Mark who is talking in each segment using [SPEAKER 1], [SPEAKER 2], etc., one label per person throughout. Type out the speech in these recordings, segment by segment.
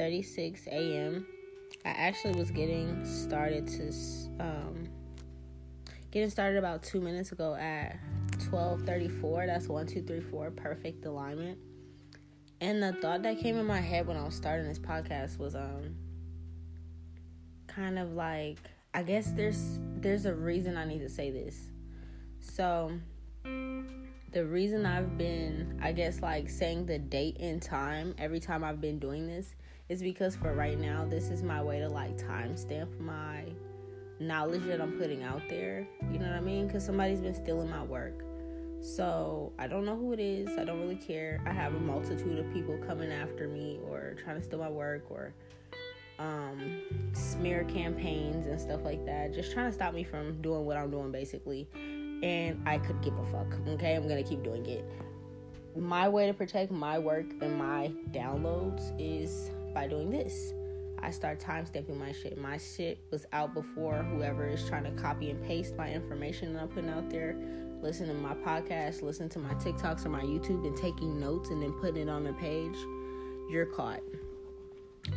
[SPEAKER 1] 12:36 a.m. I actually was getting started to um, getting started about two minutes ago at 12:34. That's one, two, three, four, perfect alignment. And the thought that came in my head when I was starting this podcast was um kind of like I guess there's there's a reason I need to say this. So the reason I've been, I guess, like saying the date and time every time I've been doing this is because for right now, this is my way to like timestamp my knowledge that I'm putting out there. You know what I mean? Because somebody's been stealing my work. So I don't know who it is. I don't really care. I have a multitude of people coming after me or trying to steal my work or um, smear campaigns and stuff like that. Just trying to stop me from doing what I'm doing, basically and I could give a fuck. Okay, I'm gonna keep doing it. My way to protect my work and my downloads is by doing this. I start time stamping my shit. My shit was out before whoever is trying to copy and paste my information that I'm putting out there. Listen to my podcast, listen to my TikToks or my YouTube, and taking notes and then putting it on the page. You're caught.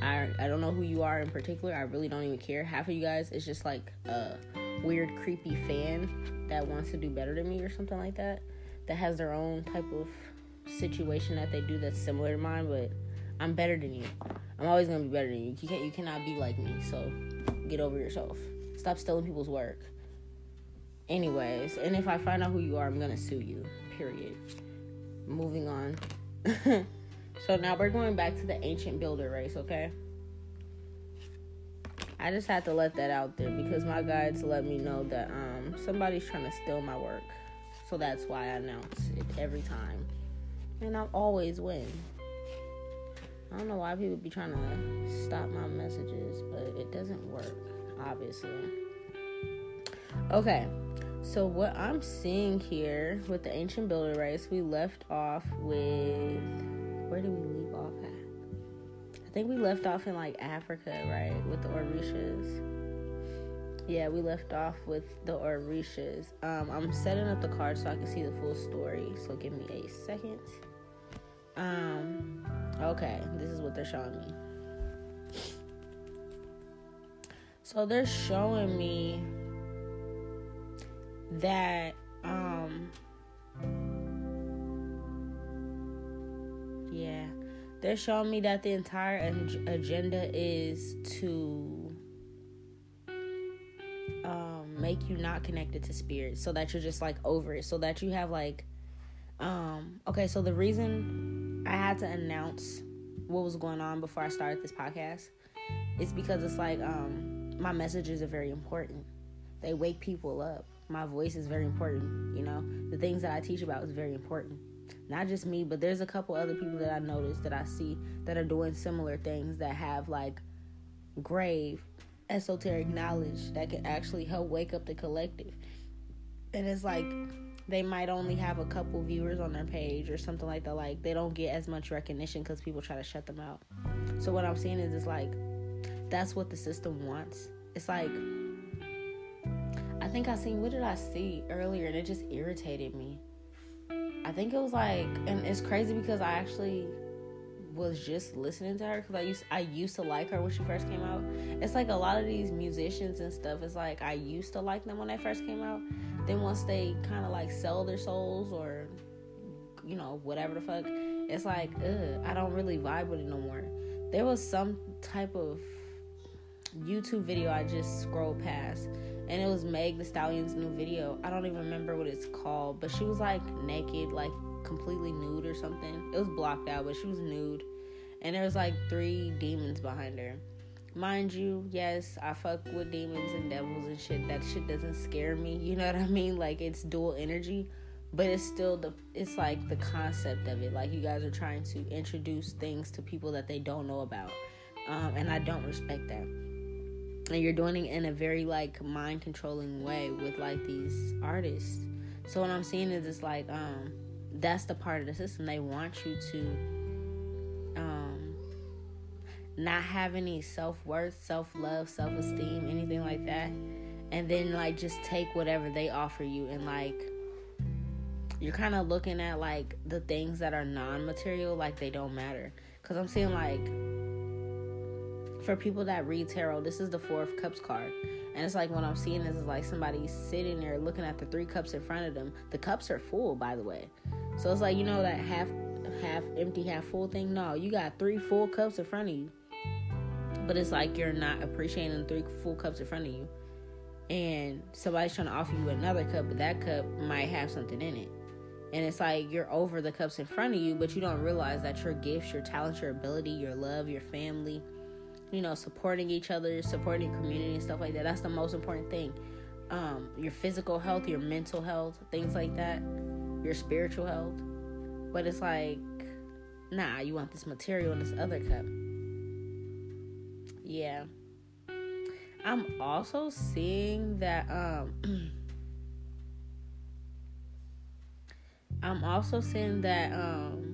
[SPEAKER 1] I I don't know who you are in particular. I really don't even care. Half of you guys is just like a weird, creepy fan that wants to do better than me or something like that that has their own type of situation that they do that's similar to mine but i'm better than you. I'm always gonna be better than you. You can't you cannot be like me so get over yourself. Stop stealing people's work. Anyways and if i find out who you are i'm gonna sue you period. Moving on. So now we're going back to the ancient builder race okay? I just had to let that out there because my guides let me know that um, somebody's trying to steal my work. So that's why I announce it every time. And I always win. I don't know why people be trying to stop my messages, but it doesn't work, obviously. Okay, so what I'm seeing here with the ancient builder race, we left off with. Where did we leave off at? I think we left off in like Africa, right? With the Orishas. Yeah, we left off with the Orishas. Um, I'm setting up the card so I can see the full story. So give me a second. Um, okay, this is what they're showing me. So they're showing me that um yeah they're showing me that the entire agenda is to um, make you not connected to spirit so that you're just like over it so that you have like um okay so the reason i had to announce what was going on before i started this podcast is because it's like um my messages are very important. They wake people up. My voice is very important you know? The things that i teach about is very important. Not just me, but there's a couple other people that I noticed that I see that are doing similar things that have like grave esoteric knowledge that can actually help wake up the collective. And it's like they might only have a couple viewers on their page or something like that. Like they don't get as much recognition because people try to shut them out. So what I'm seeing is it's like that's what the system wants. It's like I think I seen what did I see earlier and it just irritated me. I think it was like, and it's crazy because I actually was just listening to her because I used I used to like her when she first came out. It's like a lot of these musicians and stuff. It's like I used to like them when they first came out. Then once they kind of like sell their souls or you know whatever the fuck, it's like ugh, I don't really vibe with it no more. There was some type of YouTube video I just scrolled past and it was Meg the Stallion's new video. I don't even remember what it's called, but she was like naked, like completely nude or something. It was blocked out, but she was nude. And there was like three demons behind her. Mind you, yes, I fuck with demons and devils and shit. That shit doesn't scare me. You know what I mean? Like it's dual energy, but it's still the it's like the concept of it. Like you guys are trying to introduce things to people that they don't know about. Um, and I don't respect that and you're doing it in a very like mind controlling way with like these artists so what i'm seeing is it's like um that's the part of the system they want you to um not have any self-worth self-love self-esteem anything like that. And then like just take whatever they offer you and like you're kind of looking at like the things that are non-material like they don't matter. Because i'm seeing like for people that read tarot this is the four of cups card. And it's like what i'm seeing is like somebody sitting there looking at the three cups in front of them. The cups are full by the way. So it's like you know that half half empty half full thing? No you got three full cups in front of you but it's like you're not appreciating three full cups in front of you. And somebody's trying to offer you another cup but that cup might have something in it. And it's like you're over the cups in front of you but you don't realize that your gifts your talents your ability your love your family you know supporting each other supporting community and stuff like that. That's the most important thing. Um, your physical health your mental health things like that your spiritual health. But it's like nah you want this material in this other cup yeah. I'm also seeing that um i'm also seeing that um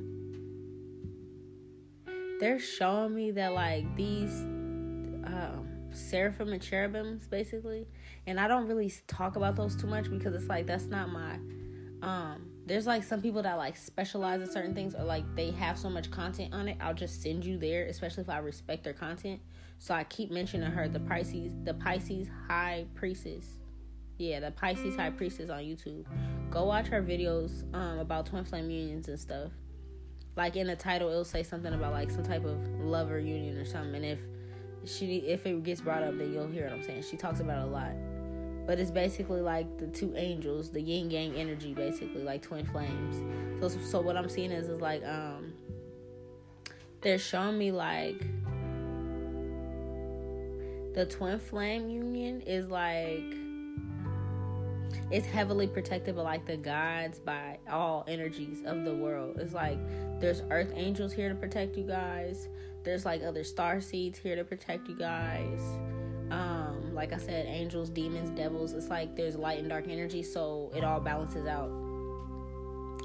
[SPEAKER 1] they're showing me that like these um seraphim and cherubims basically. And i don't really talk about those too much because it's like that's not my um there's like some people that like specialize in certain things or like they have so much content on it i'll just send you there especially if i respect their content. So i keep mentioning her the pisces the pisces high priestess. Yeah the pisces high priestess on youtube. Go watch her videos um about twin flame unions and stuff. Like in the title it'll say something about like some type of lover union or something and if she if it gets brought up then you'll hear what i'm saying. She talks about it a lot but it's basically like the two angels, the yin yang energy, basically like twin flames. So, so what I'm seeing is is like um, they're showing me like the twin flame union is like it's heavily protected by like the gods by all energies of the world. It's like there's earth angels here to protect you guys. There's like other star seeds here to protect you guys um like i said angels demons devils it's like there's light and dark energy so it all balances out.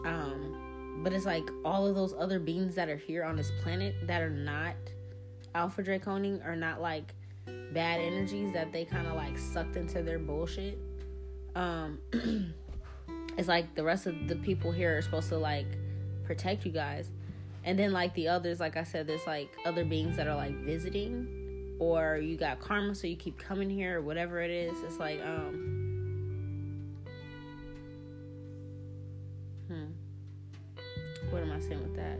[SPEAKER 1] Um but it's like all of those other beings that are here on this planet that are not alpha draconian are not like bad energies that they kind of like sucked into their bullshit. Um it's like the rest of the people here are supposed to like protect you guys. And then like the others like i said there's like other beings that are like visiting or you got karma so you keep coming here or whatever it is it's like um hmm. What am i saying with that?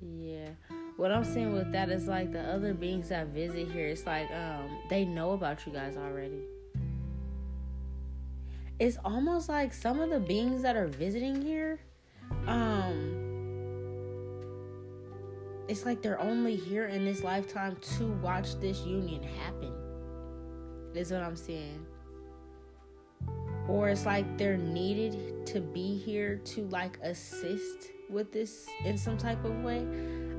[SPEAKER 1] Yeah. What i'm saying with that is like the other beings that visit here it's like um they know about you guys already. It's almost like some of the beings that are visiting here um it's like they're only here in this lifetime to watch this union happen. Is what I'm saying. Or it's like they're needed to be here to like assist with this in some type of way.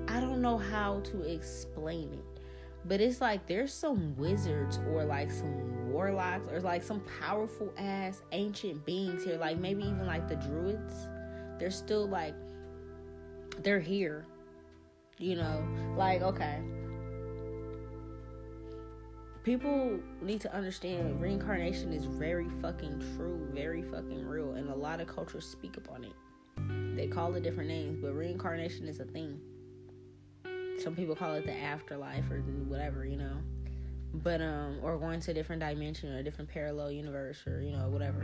[SPEAKER 1] I don't know how to explain it. But it's like there's some wizards or like some warlocks or like some powerful ass ancient beings here, like maybe even like the druids. They're still like they're here you know, like, okay. People need to understand reincarnation is very fucking true, very fucking real, and a lot of cultures speak upon it. They call it different names, but reincarnation is a thing. Some people call it the afterlife or whatever, you know. But um or going to a different dimension or a different parallel universe or, you know, whatever.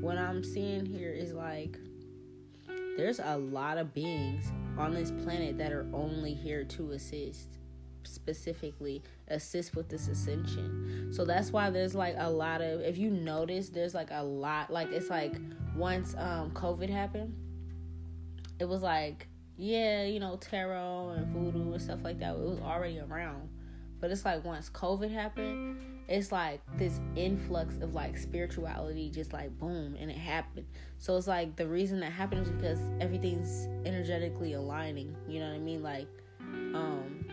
[SPEAKER 1] What I'm seeing here is like there's a lot of beings on this planet that are only here to assist specifically assist with this ascension. So that's why there's like a lot of if you notice there's like a lot like it's like once um covid happened it was like yeah you know tarot and voodoo and stuff like that it was already around. But it's like once covid happened it's like this influx of like spirituality just like boom and it happened. So it's like the reason that happened is because everything's energetically aligning you know what i mean? Like um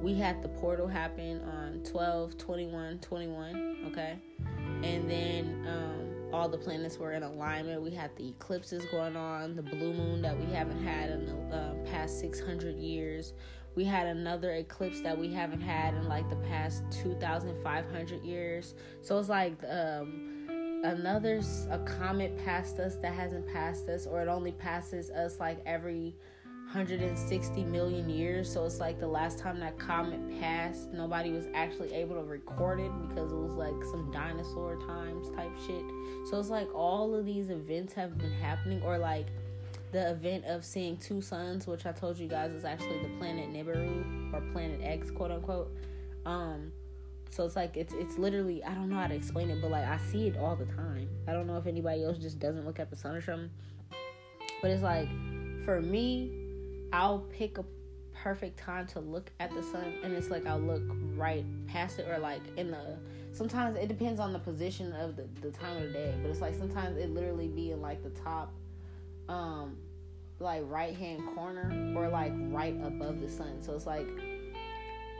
[SPEAKER 1] we had the portal happen on 12 21 21 okay? And then um all the planets were in alignment. We had the eclipses going on the blue moon that we haven't had in the uh, past 600 years we had another eclipse that we haven't had in like the past 2500 years so it's like um another a comet passed us that hasn't passed us, or it only passes us like every 160 million years. So it's like the last time that comet passed, nobody was actually able to record it because it was like some dinosaur times type shit. So it's like all of these events have been happening, or like the event of seeing two suns, which I told you guys is actually the planet Nibiru or Planet X, quote unquote. Um, so it's like it's it's literally I don't know how to explain it, but like I see it all the time. I don't know if anybody else just doesn't look at the sun or something. But it's like for me, I'll pick a perfect time to look at the sun and it's like I'll look right past it or like in the sometimes it depends on the position of the, the time of the day, but it's like sometimes it literally be in like the top um like right hand corner or like right above the sun. So it's like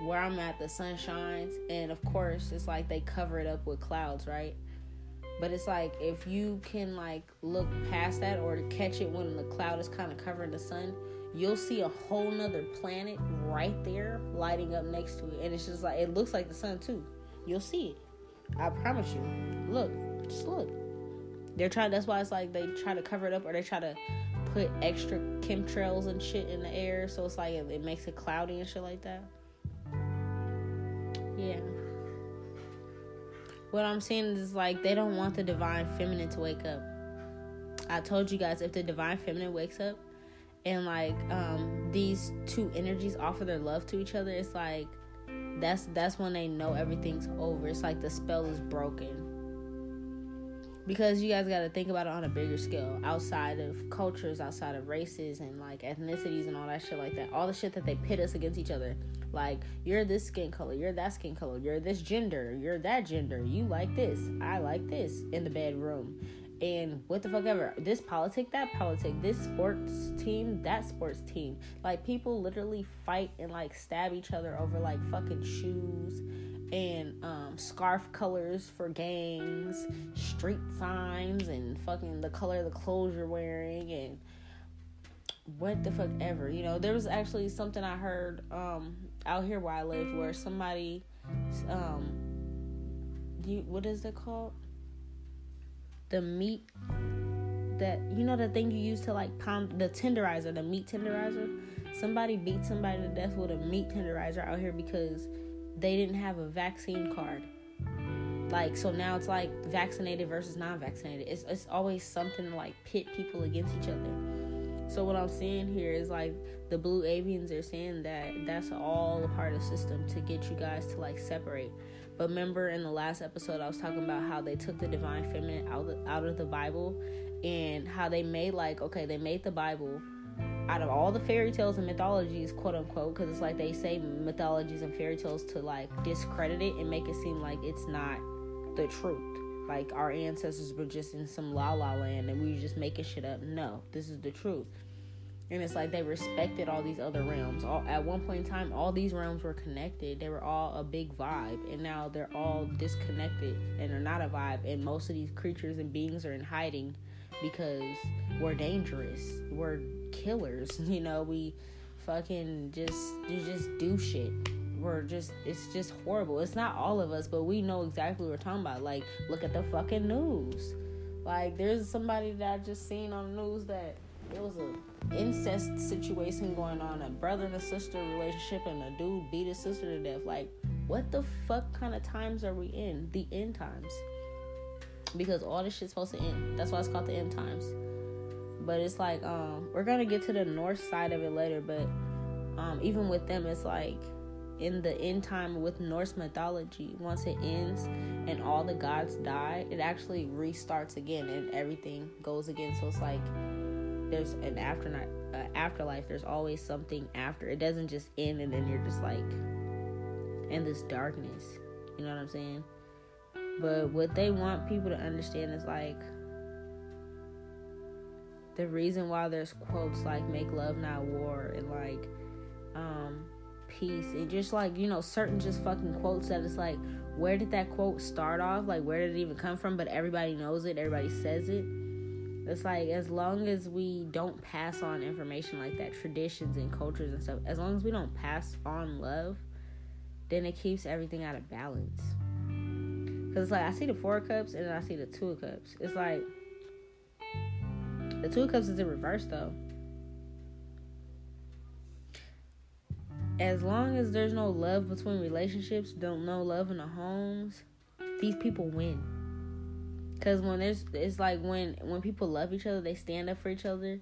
[SPEAKER 1] where I'm at, the sun shines, and of course, it's like they cover it up with clouds, right? But it's like if you can like look past that or catch it when the cloud is kind of covering the sun, you'll see a whole nother planet right there lighting up next to it, and it's just like it looks like the sun too. You'll see it. I promise you. Look, just look. They're trying. That's why it's like they try to cover it up or they try to put extra chemtrails and shit in the air, so it's like it, it makes it cloudy and shit like that. Yeah. What I'm saying is like they don't want the divine feminine to wake up. I told you guys if the divine feminine wakes up and like um these two energies offer their love to each other, it's like that's that's when they know everything's over. It's like the spell is broken. Because you guys got to think about it on a bigger scale, outside of cultures, outside of races and like ethnicities and all that shit like that. All the shit that they pit us against each other. Like, you're this skin color, you're that skin color, you're this gender, you're that gender, you like this, I like this in the bedroom. And what the fuck ever. This politic, that politic, this sports team, that sports team. Like, people literally fight and like stab each other over like fucking shoes and um, scarf colors for gangs, street signs, and fucking the color of the clothes you're wearing, and what the fuck ever. You know, there was actually something I heard um, out here where I live where somebody, um, you what is it called? The meat that you know the thing you use to like pound the tenderizer, the meat tenderizer. Somebody beat somebody to death with a meat tenderizer out here because they didn't have a vaccine card. Like so now it's like vaccinated versus non-vaccinated. It's it's always something to like pit people against each other. So what I'm seeing here is like the blue avians are saying that that's all a part of the system to get you guys to like separate. But remember in the last episode I was talking about how they took the divine feminine out of, out of the Bible and how they made like okay they made the Bible out of all the fairy tales and mythologies quote unquote because it's like they say mythologies and fairy tales to like discredit it and make it seem like it's not the truth like our ancestors were just in some la la land and we were just making shit up. No, this is the truth. And it's like they respected all these other realms. All at one point in time, all these realms were connected. They were all a big vibe, and now they're all disconnected and they're not a vibe. And most of these creatures and beings are in hiding because we're dangerous. We're killers. You know, we fucking just you just do shit we're just it's just horrible. It's not all of us, but we know exactly what we're talking about. Like, look at the fucking news. Like, there's somebody that I just seen on the news that it was a incest situation going on, a brother and a sister relationship, and a dude beat his sister to death. Like, what the fuck kind of times are we in? The end times. Because all this shit's supposed to end. That's why it's called the end times. But it's like, um, we're gonna get to the Norse side of it later, but um, even with them, it's like in the end time with Norse mythology, once it ends and all the gods die, it actually restarts again and everything goes again. So it's like there's an afterlife. Uh, afterlife. There's always something after. It doesn't just end and then you're just like in this darkness. You know what I'm saying? But what they want people to understand is like the reason why there's quotes like "Make love, not war" and like um and just like you know certain just fucking quotes that it's like where did that quote start off? Like where did it even come from? But everybody knows it. Everybody says it. It's like as long as we don't pass on information like that traditions and cultures and stuff as long as we don't pass on love then it keeps everything out of balance. Cause it's like I see the four cups and then I see the two of cups. It's like the two of cups is in reverse though. As long as there's no love between relationships, don't no love in the homes, these people win. Cause when there's it's like when when people love each other, they stand up for each other.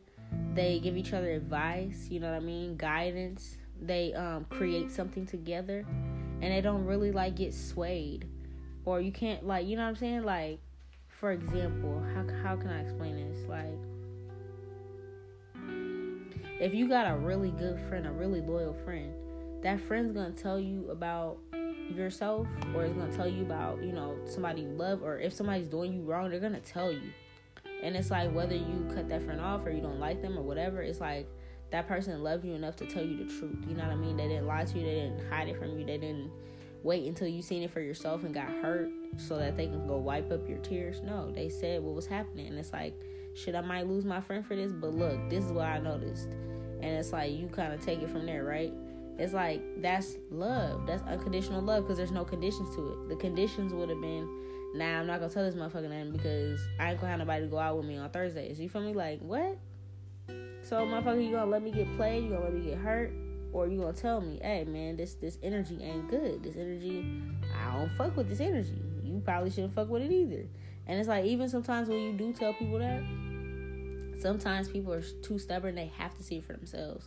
[SPEAKER 1] They give each other advice, you know what I mean? Guidance. They um create something together and they don't really like get swayed. Or you can't like, you know what I'm saying? Like for example, how how can I explain this? Like if you got a really good friend, a really loyal friend, that friend's gonna tell you about yourself or it's gonna tell you about, you know, somebody you love or if somebody's doing you wrong, they're gonna tell you. And it's like whether you cut that friend off or you don't like them or whatever, it's like that person loved you enough to tell you the truth. You know what I mean? They didn't lie to you, they didn't hide it from you, they didn't wait until you seen it for yourself and got hurt so that they can go wipe up your tears. No, they said what was happening. And it's like, shit, I might lose my friend for this, but look, this is what I noticed. And it's like you kind of take it from there, right? It's like that's love. That's unconditional love because there's no conditions to it. The conditions would have been, nah, I'm not gonna tell this motherfucker nothing because I ain't gonna have nobody to go out with me on Thursdays. You feel me? Like what? So motherfucker, you gonna let me get played? You gonna let me get hurt? Or you gonna tell me, hey man, this this energy ain't good. This energy, I don't fuck with this energy. You probably shouldn't fuck with it either. And it's like even sometimes when you do tell people that, sometimes people are too stubborn. They have to see it for themselves.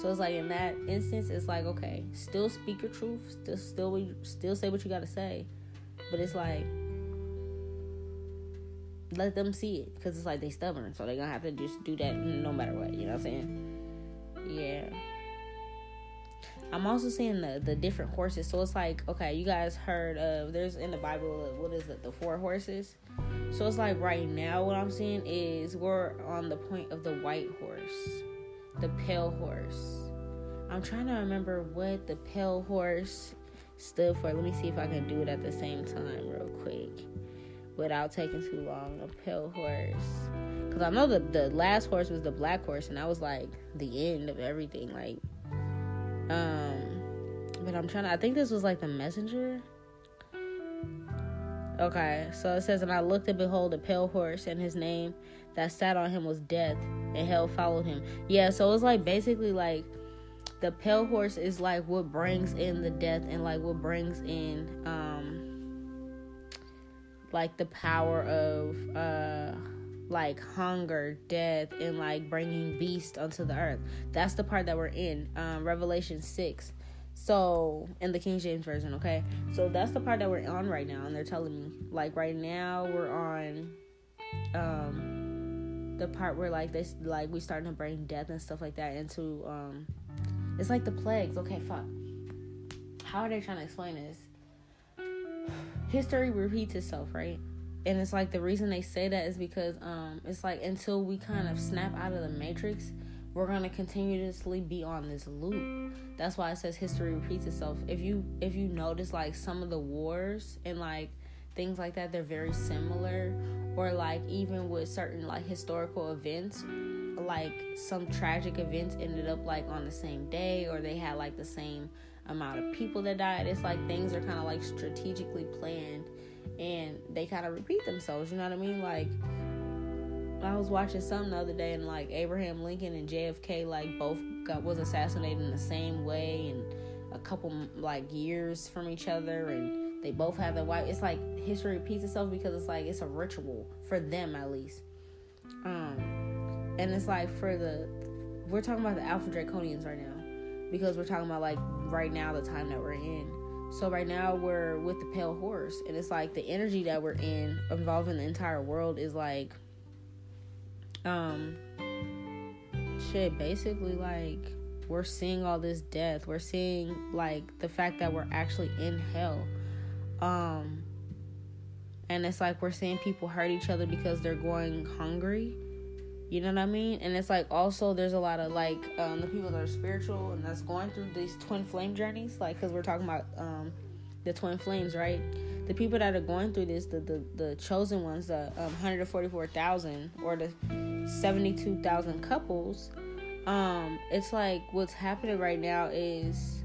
[SPEAKER 1] So it's like in that instance, it's like okay, still speak your truth, still still still say what you gotta say, but it's like let them see it because it's like they stubborn, so they're gonna have to just do that no matter what. You know what I'm saying? Yeah. I'm also seeing the the different horses. So it's like, okay, you guys heard of there's in the Bible what is it, the four horses? So it's like right now what I'm seeing is we're on the point of the white horse the pale horse. I'm trying to remember what the pale horse stood for. Let me see if I can do it at the same time, real quick, without taking too long. A pale horse. Because I know the, the last horse was the black horse, and that was like the end of everything. Like, um, but I'm trying to, I think this was like the messenger. Okay, so it says, And I looked and behold a pale horse, and his name that sat on him was death, and hell followed him. Yeah, so it's like basically like the pale horse is like what brings in the death and like what brings in um like the power of uh like hunger, death, and like bringing beast onto the earth. That's the part that we're in. Um, Revelation 6. So, in the King James Version, okay? So, that's the part that we're on right now. And they're telling me, like, right now we're on um the part where like this like we starting to bring death and stuff like that into um it's like the plagues. Okay fuck. How are they trying to explain this? History repeats itself right? And it's like the reason they say that is because um it's like until we kind of snap out of the matrix we're gonna continuously be on this loop. That's why it says history repeats itself. If you if you notice like some of the wars and like things like that they're very similar. Or like even with certain like historical events like some tragic events ended up like on the same day or they had like the same amount of people that died. It's like things are kind of like strategically planned and they kind of repeat themselves you know what i mean? Like i was watching something the other day and like abraham lincoln and jfk like both got was assassinated in the same way and a couple like years from each other and they both have the white. It's like history repeats itself because it's like it's a ritual for them at least. Um, and it's like for the we're talking about the Alpha Draconians right now because we're talking about like right now the time that we're in. So right now we're with the pale horse, and it's like the energy that we're in, involving the entire world, is like, um, shit. Basically, like we're seeing all this death. We're seeing like the fact that we're actually in hell. Um, and it's like we're seeing people hurt each other because they're going hungry. You know what I mean? And it's like also there's a lot of like um, the people that are spiritual and that's going through these twin flame journeys, like because we're talking about um, the twin flames, right? The people that are going through this, the the, the chosen ones, the um, 144,000 or the 72,000 couples, um, it's like what's happening right now is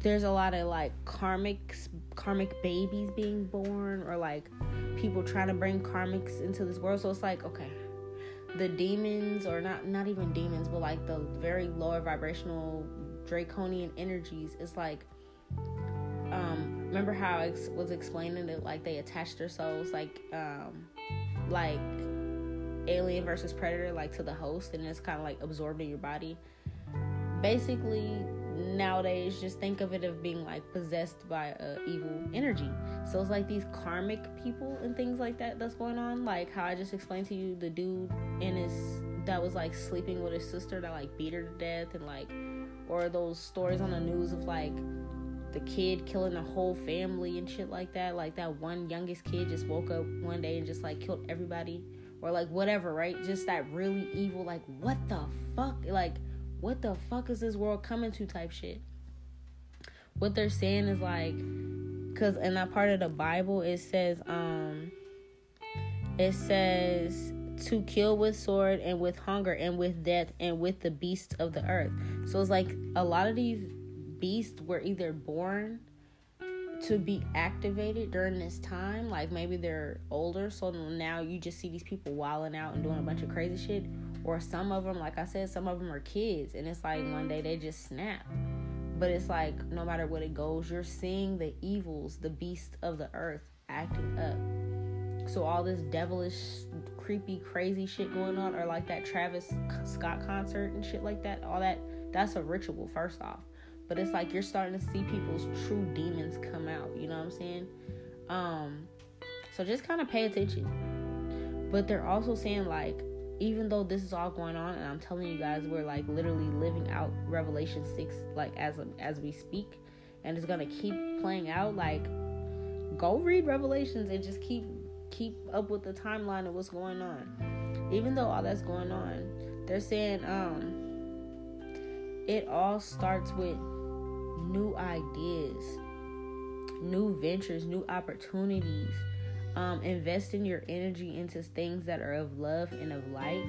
[SPEAKER 1] there's a lot of like karmic karmic babies being born or like people trying to bring karmics into this world. So it's like, okay, the demons or not not even demons, but like the very lower vibrational draconian energies is like um remember how I was explaining it like they attach their souls like um like alien versus predator like to the host and it's kind of like absorbed in your body basically nowadays just think of it of being like possessed by a evil energy. So it's like these karmic people and things like that that's going on. Like how i just explained to you the dude in his that was like sleeping with his sister that like beat her to death and like or those stories on the news of like the kid killing the whole family and shit like that. Like that one youngest kid just woke up one day and just like killed everybody or like whatever right? Just that really evil like what the fuck? Like what the fuck is this world coming to type shit. What they're saying is like, because in that part of the Bible it says, um, it says to kill with sword and with hunger and with death and with the beasts of the earth. So it's like a lot of these beasts were either born to be activated during this time. Like maybe they're older, so now you just see these people wilding out and doing a bunch of crazy shit. Or some of them, like I said, some of them are kids, and it's like one day they just snap. But it's like no matter what it goes, you're seeing the evils, the beasts of the earth acting up. So all this devilish, creepy, crazy shit going on, or like that Travis Scott concert and shit like that, all that, that's a ritual, first off but it's like you're starting to see people's true demons come out you know what i'm saying um so just kind of pay attention but they're also saying like even though this is all going on and i'm telling you guys we're like literally living out revelation 6 like as as we speak and it's gonna keep playing out like go read revelations and just keep keep up with the timeline of what's going on even though all that's going on they're saying um it all starts with new ideas, new ventures, new opportunities. Um, investing your energy into things that are of love and of light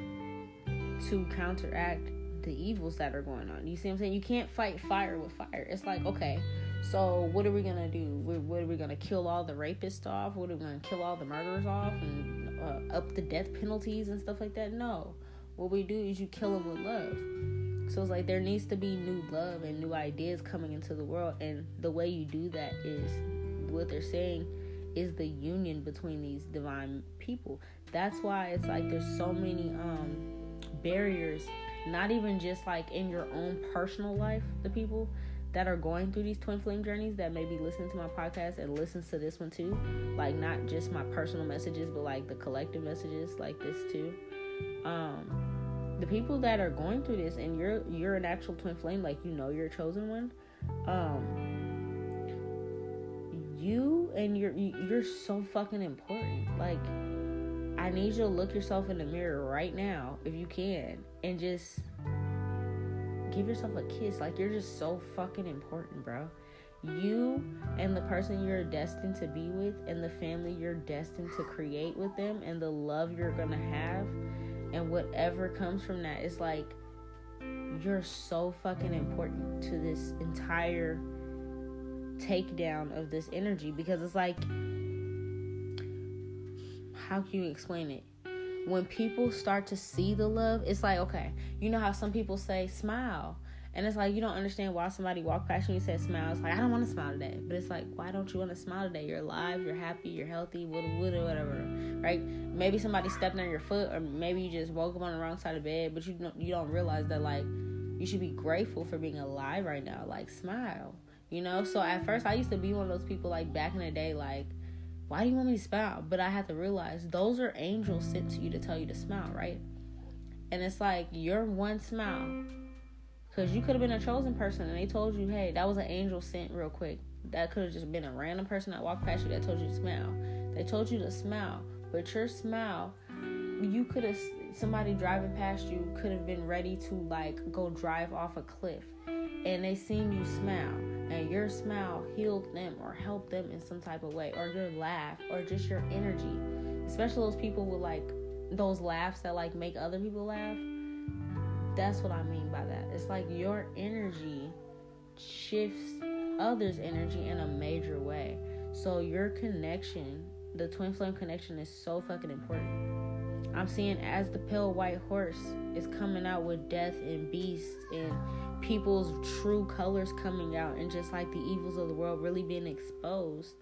[SPEAKER 1] to counteract the evils that are going on. You see what I'm saying? You can't fight fire with fire. It's like, okay, so what are we gonna do? What are we gonna kill all the rapists off? What are we gonna kill all the murderers off and uh, up the death penalties and stuff like that? No. What we do is you kill them with love. So it's like there needs to be new love and new ideas coming into the world. And the way you do that is what they're saying is the union between these divine people. That's why it's like there's so many um barriers, not even just like in your own personal life, the people that are going through these twin flame journeys that may be listening to my podcast and listens to this one too. Like not just my personal messages, but like the collective messages like this too. Um the people that are going through this and you're you're an actual twin flame like you know you're a chosen one um you and you're you're so fucking important. Like i need you to look yourself in the mirror right now if you can and just give yourself a kiss. Like you're just so fucking important bro. You and the person you're destined to be with and the family you're destined to create with them and the love you're gonna have and whatever comes from that is like you're so fucking important to this entire takedown of this energy because it's like how can you explain it when people start to see the love it's like okay you know how some people say smile and it's like you don't understand why somebody walked past you and said smile. It's like I don't want to smile today. But it's like why don't you want to smile today? You're alive, you're happy, you're healthy, whatever, whatever, right? Maybe somebody stepped on your foot, or maybe you just woke up on the wrong side of bed, but you don't you don't realize that like you should be grateful for being alive right now. Like smile, you know. So at first I used to be one of those people like back in the day, like why do you want me to smile? But I had to realize those are angels sent to you to tell you to smile, right? And it's like your one smile because you could have been a chosen person and they told you, hey, that was an angel sent real quick. That could have just been a random person that walked past you that told you to smile. They told you to smile. But your smile, you could have, somebody driving past you could have been ready to like go drive off a cliff. And they seen you smile. And your smile healed them or helped them in some type of way. Or your laugh or just your energy. Especially those people with like those laughs that like make other people laugh that's what I mean by that. It's like your energy shifts others' energy in a major way. So your connection, the twin flame connection, is so fucking important. I'm seeing as the pale white horse is coming out with death and beasts and people's true colors coming out and just like the evils of the world really being exposed.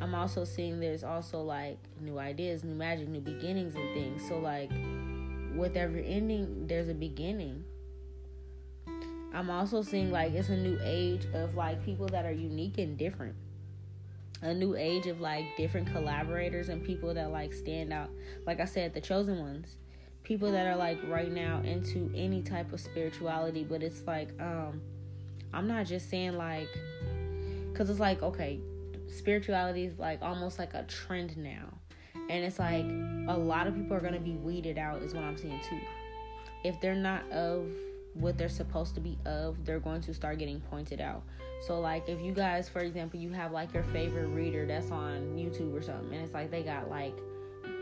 [SPEAKER 1] I'm also seeing there's also like new ideas, new magic, new beginnings and things. So like with every ending, there's a beginning. I'm also seeing like it's a new age of like people that are unique and different. A new age of like different collaborators and people that like stand out. Like I said, the chosen ones. People that are like right now into any type of spirituality, but it's like um I'm not just saying like cuz it's like okay, spirituality is like almost like a trend now. And it's like a lot of people are going to be weeded out, is what I'm saying too. If they're not of what they're supposed to be of, they're going to start getting pointed out. So, like, if you guys, for example, you have like your favorite reader that's on YouTube or something, and it's like they got like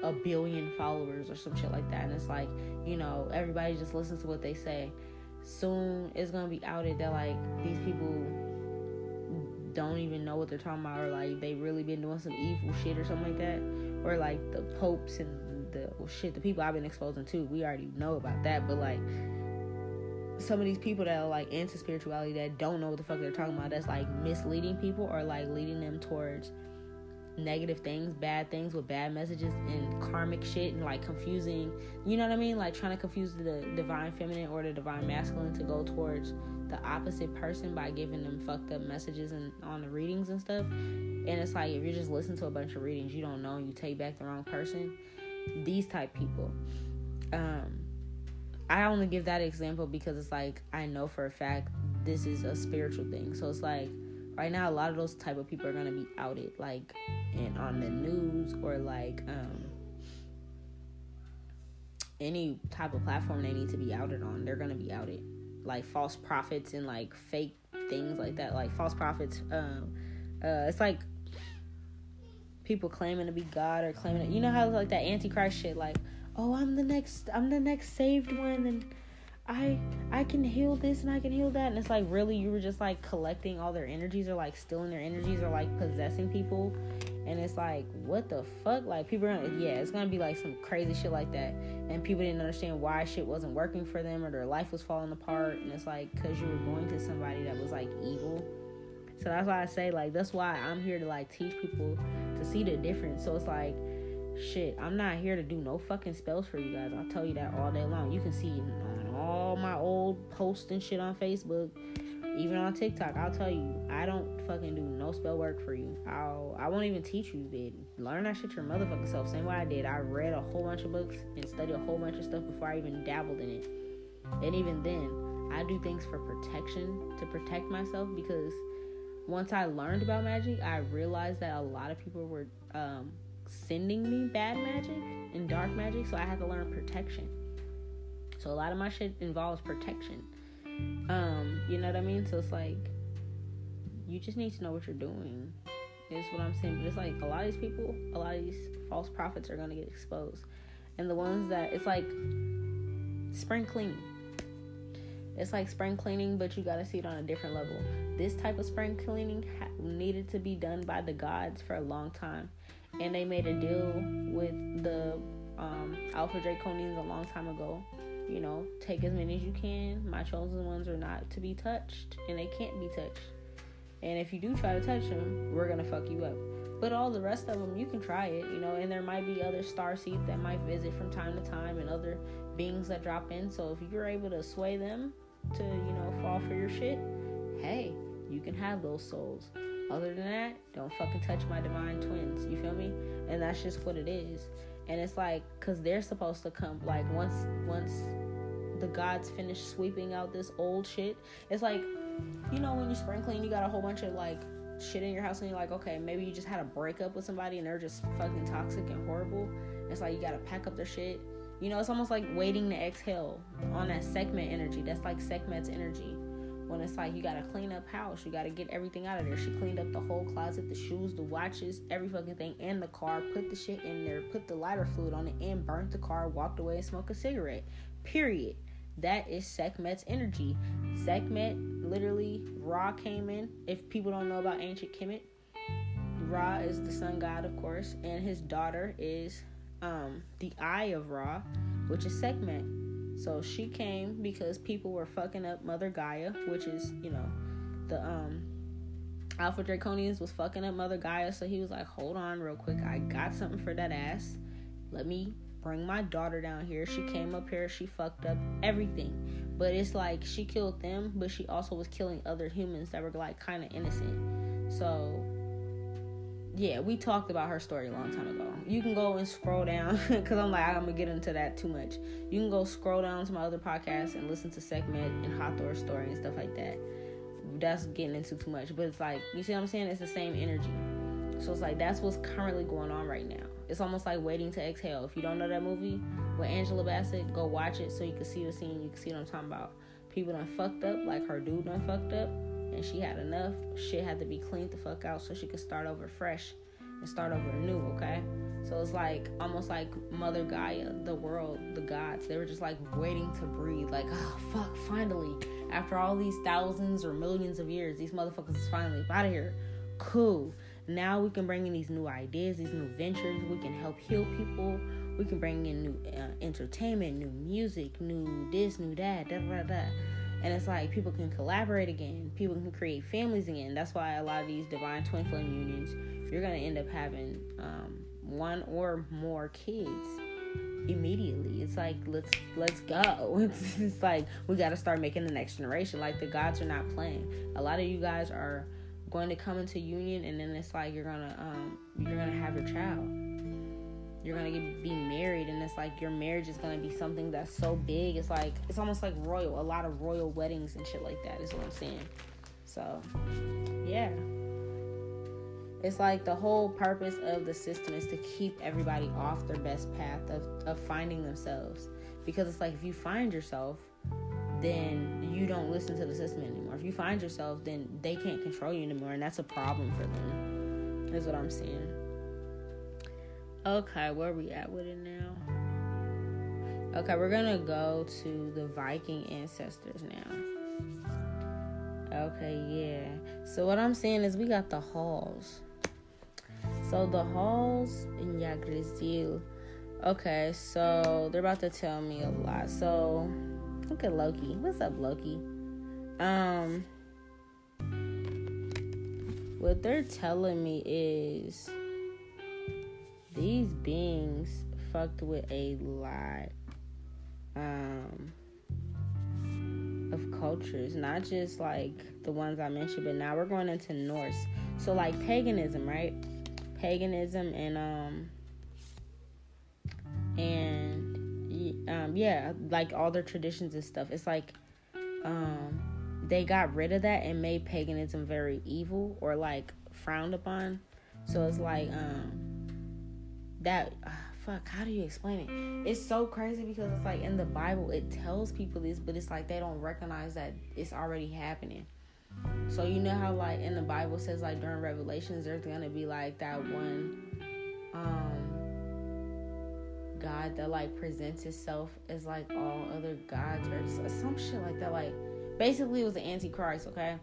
[SPEAKER 1] a billion followers or some shit like that, and it's like, you know, everybody just listens to what they say. Soon it's gonna be outed that like these people don't even know what they're talking about or like they really been doing some evil shit or something like that. Or like the popes and the well, shit the people i've been exposing to we already know about that. But like some of these people that are like into spirituality that don't know what the fuck they're talking about that's like misleading people or like leading them towards negative things, bad things with bad messages and karmic shit and like confusing, you know what I mean? Like trying to confuse the divine feminine or the divine masculine to go towards the opposite person by giving them fucked up messages and on the readings and stuff. And it's like if you're just listening to a bunch of readings you don't know and you take back the wrong person, these type people. Um I only give that example because it's like I know for a fact this is a spiritual thing. So it's like right now a lot of those type of people are gonna be outed like and on the news or like um any type of platform they need to be outed on, they're gonna be outed. Like false prophets and like fake things like that like false prophets um uh it's like people claiming to be god or claiming to, you know how like that antichrist shit like oh i'm the next i'm the next saved one and i i can heal this and i can heal that. And it's like really you were just like collecting all their energies or like stealing their energies or like possessing people. And it's like what the fuck? Like people are yeah it's gonna be like some crazy shit like that. And people didn't understand why shit wasn't working for them or their life was falling apart. And it's like because you were going to somebody that was like evil. So that's why i say like that's why i'm here to like teach people to see the difference. So it's like shit i'm not here to do no fucking spells for you guys. I'll tell you that all day long. You can see on all my old posts and shit on facebook even on TikTok, I'll tell you, I don't fucking do no spell work for you. I'll I won't even teach you, bitch. Learn that shit your motherfucking self. Same way I did. I read a whole bunch of books and studied a whole bunch of stuff before I even dabbled in it. And even then, I do things for protection to protect myself because once I learned about magic, I realized that a lot of people were um, sending me bad magic and dark magic, so I had to learn protection. A lot of my shit involves protection. Um, you know what I mean? So it's like you just need to know what you're doing. Is what I'm saying. But it's like a lot of these people, a lot of these false prophets are gonna get exposed, and the ones that it's like spring cleaning. It's like spring cleaning, but you gotta see it on a different level. This type of spring cleaning ha- needed to be done by the gods for a long time, and they made a deal with the um, Alpha Draconians a long time ago you know, take as many as you can. My chosen ones are not to be touched, and they can't be touched. And if you do try to touch them, we're gonna fuck you up. But all the rest of them, you can try it, you know. And there might be other star seeds that might visit from time to time, and other beings that drop in. So if you're able to sway them to, you know, fall for your shit, hey, you can have those souls. Other than that, don't fucking touch my divine twins. You feel me? And that's just what it is and it's like because they're supposed to come like once once the gods finish sweeping out this old shit it's like you know when you spring clean you got a whole bunch of like shit in your house and you're like okay maybe you just had a breakup with somebody and they're just fucking toxic and horrible. It's like you gotta pack up their shit. You know it's almost like waiting to exhale on that Sekhmet energy. That's like Sekhmet's energy when it's like you gotta clean up house, you gotta get everything out of there. She cleaned up the whole closet, the shoes, the watches, every fucking thing, and the car. Put the shit in there, put the lighter fluid on it, and burnt the car. Walked away and smoked a cigarette. Period. That is Sekhmet's energy. Sekhmet, literally, Ra came in. If people don't know about ancient Kemet, Ra is the sun god, of course, and his daughter is um, the Eye of Ra, which is Sekhmet. So she came because people were fucking up Mother Gaia, which is, you know, the um Alpha Draconians was fucking up Mother Gaia. So he was like, hold on real quick. I got something for that ass. Let me bring my daughter down here. She came up here, she fucked up everything. But it's like she killed them, but she also was killing other humans that were like kind of innocent. So yeah, we talked about her story a long time ago. You can go and scroll down because I'm like I'm gonna get into that too much. You can go scroll down to my other podcast and listen to Sekhmet and Hathor story and stuff like that. That's getting into too much, but it's like you see what I'm saying. It's the same energy. So it's like that's what's currently going on right now. It's almost like waiting to exhale. If you don't know that movie with Angela Bassett, go watch it so you can see the scene. You can see what I'm talking about. People done fucked up, like her dude done fucked up, and she had enough. Shit had to be cleaned the fuck out so she could start over fresh and start over new, okay? So it's like almost like Mother Gaia, the world, the gods. They were just like waiting to breathe. Like, oh fuck, finally. After all these thousands or millions of years, these motherfuckers is finally out of here. Cool. Now we can bring in these new ideas, these new ventures. We can help heal people. We can bring in new uh, entertainment, new music, new this, new that, da da da. And it's like people can collaborate again. People can create families again. That's why a lot of these divine twin flame unions, you're gonna end up having um, one or more kids immediately. It's like let's let's go. It's, it's like we got to start making the next generation. Like the gods are not playing. A lot of you guys are going to come into union and then it's like you're gonna um you're gonna have your child you're gonna get, be married and it's like your marriage is gonna be something that's so big it's like it's almost like royal a lot of royal weddings and shit like that is what i'm saying so yeah it's like the whole purpose of the system is to keep everybody off their best path of, of finding themselves because it's like if you find yourself then you don't listen to the system anymore. If you find yourself, then they can't control you anymore, and that's a problem for them. Is what I'm saying. Okay, where we at with it now? Okay, we're gonna go to the Viking ancestors now. Okay, yeah. So what I'm saying is we got the halls. So the halls in Yggdrasil. Okay, so they're about to tell me a lot. So Look at Loki. What's up, Loki? Um, what they're telling me is these beings fucked with a lot um of cultures, not just like the ones I mentioned, but now we're going into Norse. So like paganism, right? Paganism and um and um, yeah, like all their traditions and stuff. It's like um, they got rid of that and made paganism very evil or like frowned upon. So it's like um, that. Uh, fuck, how do you explain it? It's so crazy because it's like in the Bible it tells people this, but it's like they don't recognize that it's already happening. So you know how like in the Bible says like during Revelations there's gonna be like that one um God that like presents itself as like all other gods or some shit like that. Like basically it was the Antichrist, okay?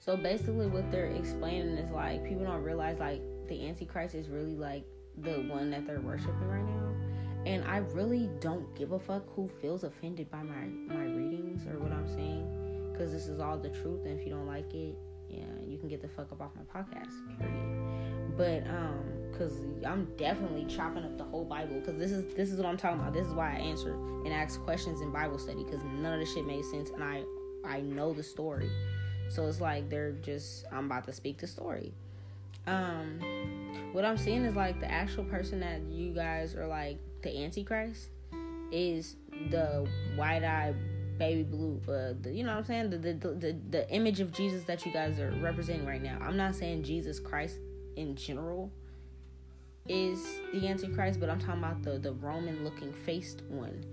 [SPEAKER 1] So basically what they're explaining is like people don't realize like the Antichrist is really like the one that they're worshiping right now. And I really don't give a fuck who feels offended by my my readings or what I'm saying, because this is all the truth. And if you don't like it, yeah, you can get the fuck up off my podcast. Period. But um, because I'm definitely chopping up the whole Bible because this is this is what I'm talking about. This is why I answer and ask questions in Bible study because none of the shit made sense and I I know the story. So it's like they're just I'm about to speak the story. Um what I'm seeing is like the actual person that you guys are like the antichrist is the white-eyed baby blue uh you know what I'm saying the, the the the image of Jesus that you guys are representing right now. I'm not saying Jesus Christ in general is the Antichrist, but I'm talking about the, the Roman looking faced one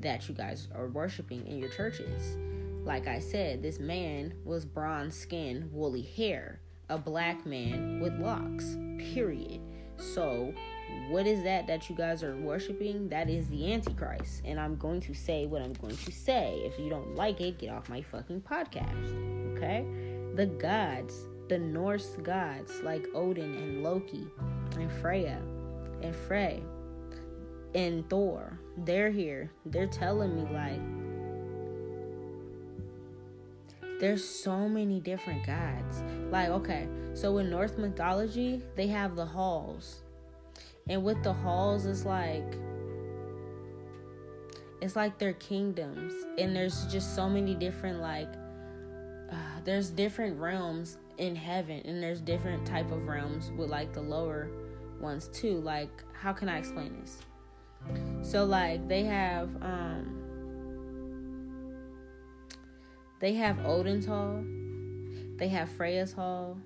[SPEAKER 1] that you guys are worshiping in your churches. Like I said, this man was bronze skin, woolly hair, a black man with locks, period. So, what is that that you guys are worshiping? That is the Antichrist. And I'm going to say what I'm going to say. If you don't like it, get off my fucking podcast. Okay? The gods the Norse gods like Odin and Loki and Freya and Frey and Thor. They're here. They're telling me like there's so many different gods. Like, okay, so in Norse mythology, they have the halls. And with the halls, it's like it's like their kingdoms. And there's just so many different like uh, there's different realms in heaven and there's different type of realms with like the lower ones too. Like, how can I explain this? So like they have um they have Odin's Hall, they have Freya's Hall,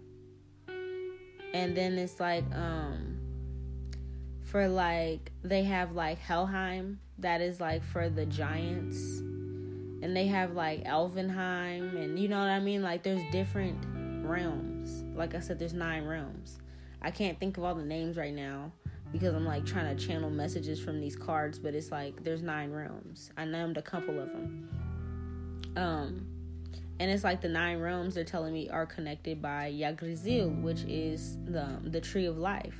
[SPEAKER 1] and then it's like um for like they have like Helheim that is like for the giants. And they have like Elvenheim and you know what I mean? Like there's different realms. Like I said there's nine realms. I can't think of all the names right now because I'm like trying to channel messages from these cards but it's like there's nine realms. I named a couple of them. Um and it's like the nine realms they're telling me are connected by Yggdrasil, which is the the tree of life.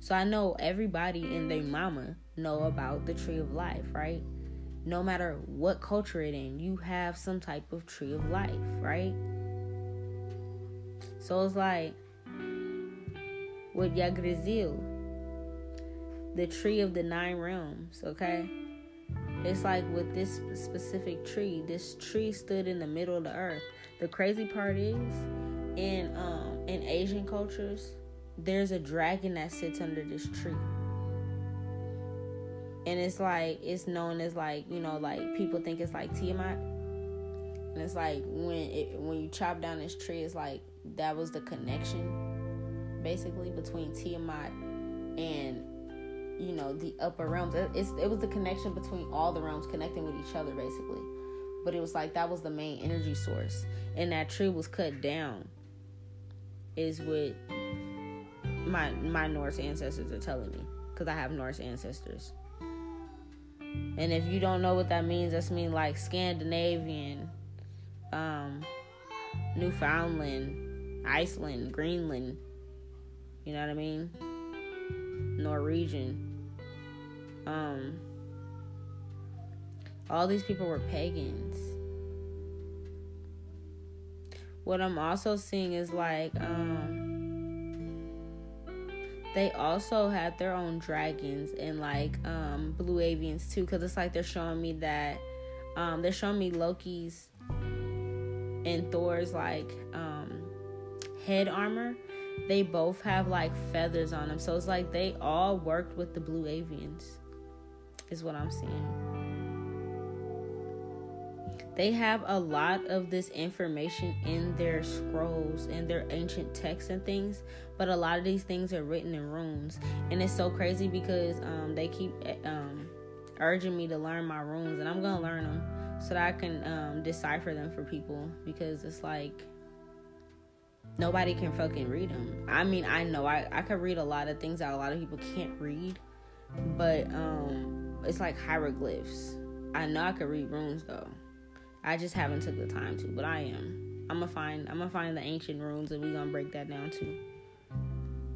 [SPEAKER 1] So I know everybody and their mama know about the tree of life, right? No matter what culture it in, you have some type of tree of life, right? So it's like with Yggdrasil, the tree of the nine realms, okay? It's like with this specific tree, this tree stood in the middle of the earth. The crazy part is, in um in Asian cultures, there's a dragon that sits under this tree. And it's like it's known as like, you know, like people think it's like Tiamat. And it's like when it when you chop down this tree, it's like that was the connection basically between Tiamat and you know the upper realms. It's, it was the connection between all the realms connecting with each other basically. But it was like that was the main energy source. And that tree was cut down is what my my norse ancestors are telling me. Because i have norse ancestors. And if you don't know what that means that's mean like scandinavian um newfoundland iceland greenland. You know what i mean? Norwegian um all these people were pagans. What i'm also seeing is like um they also had their own dragons and like um blue avians too because it's like they're showing me that um they're showing me loki's and thor's like um head armor. They both have like feathers on them. So it's like they all worked with the blue avians, is what I'm seeing. They have a lot of this information in their scrolls and their ancient texts and things, but a lot of these things are written in runes. And it's so crazy because um, they keep um, urging me to learn my runes, and I'm gonna learn them so that I can um, decipher them for people because it's like nobody can fucking read them. I mean, I know I, I could read a lot of things that a lot of people can't read, but um, it's like hieroglyphs. I know I could read runes though. I just haven't took the time to, but I am. I'm gonna find I'm gonna find the ancient runes and we gonna break that down too.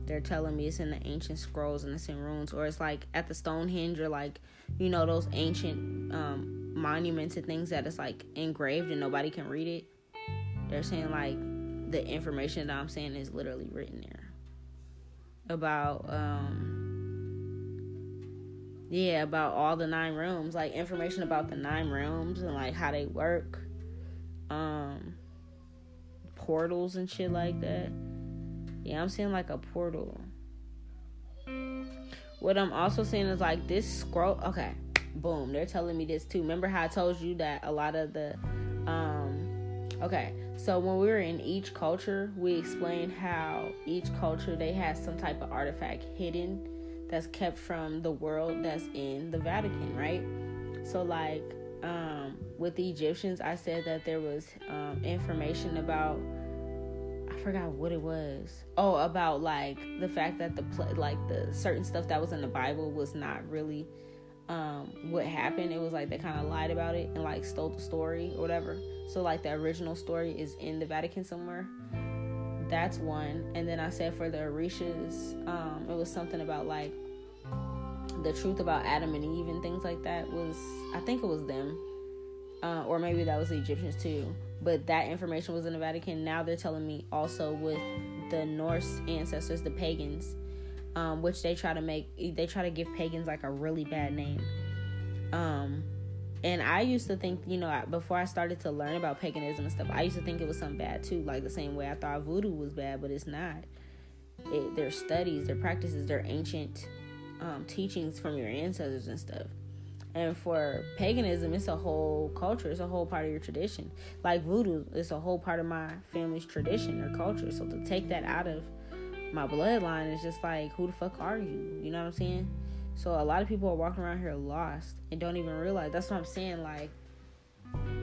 [SPEAKER 1] They're telling me it's in the ancient scrolls and it's in runes, or it's like at the Stonehenge or like you know those ancient um, monuments and things that it's like engraved and nobody can read it. They're saying like the information that I'm saying is literally written there about um yeah about all the nine rooms like information about the nine rooms and like how they work um portals and shit like that. Yeah i'm seeing like a portal. What i'm also seeing is like this scroll okay boom they're telling me this too. Remember how i told you that a lot of the um okay so when we were in each culture, we explained how each culture they had some type of artifact hidden that's kept from the world that's in the Vatican, right? So like um, with the Egyptians, I said that there was um, information about I forgot what it was. Oh, about like the fact that the like the certain stuff that was in the Bible was not really um, what happened. It was like they kind of lied about it and like stole the story or whatever. So like the original story is in the Vatican somewhere. That's one. And then I said for the Orishas, um, it was something about like the truth about Adam and Eve and things like that was I think it was them. Uh, or maybe that was the Egyptians too. But that information was in the Vatican. Now they're telling me also with the Norse ancestors, the pagans, um, which they try to make, they try to give pagans like a really bad name. Um, and I used to think, you know, before I started to learn about paganism and stuff, I used to think it was something bad too, like the same way I thought voodoo was bad, but it's not. It, their studies, their practices, their ancient um, teachings from your ancestors and stuff. And for paganism, it's a whole culture. It's a whole part of your tradition. Like voodoo, it's a whole part of my family's tradition or culture. So to take that out of my bloodline is just like, who the fuck are you? You know what I'm saying? So a lot of people are walking around here lost and don't even realize. That's what I'm saying. Like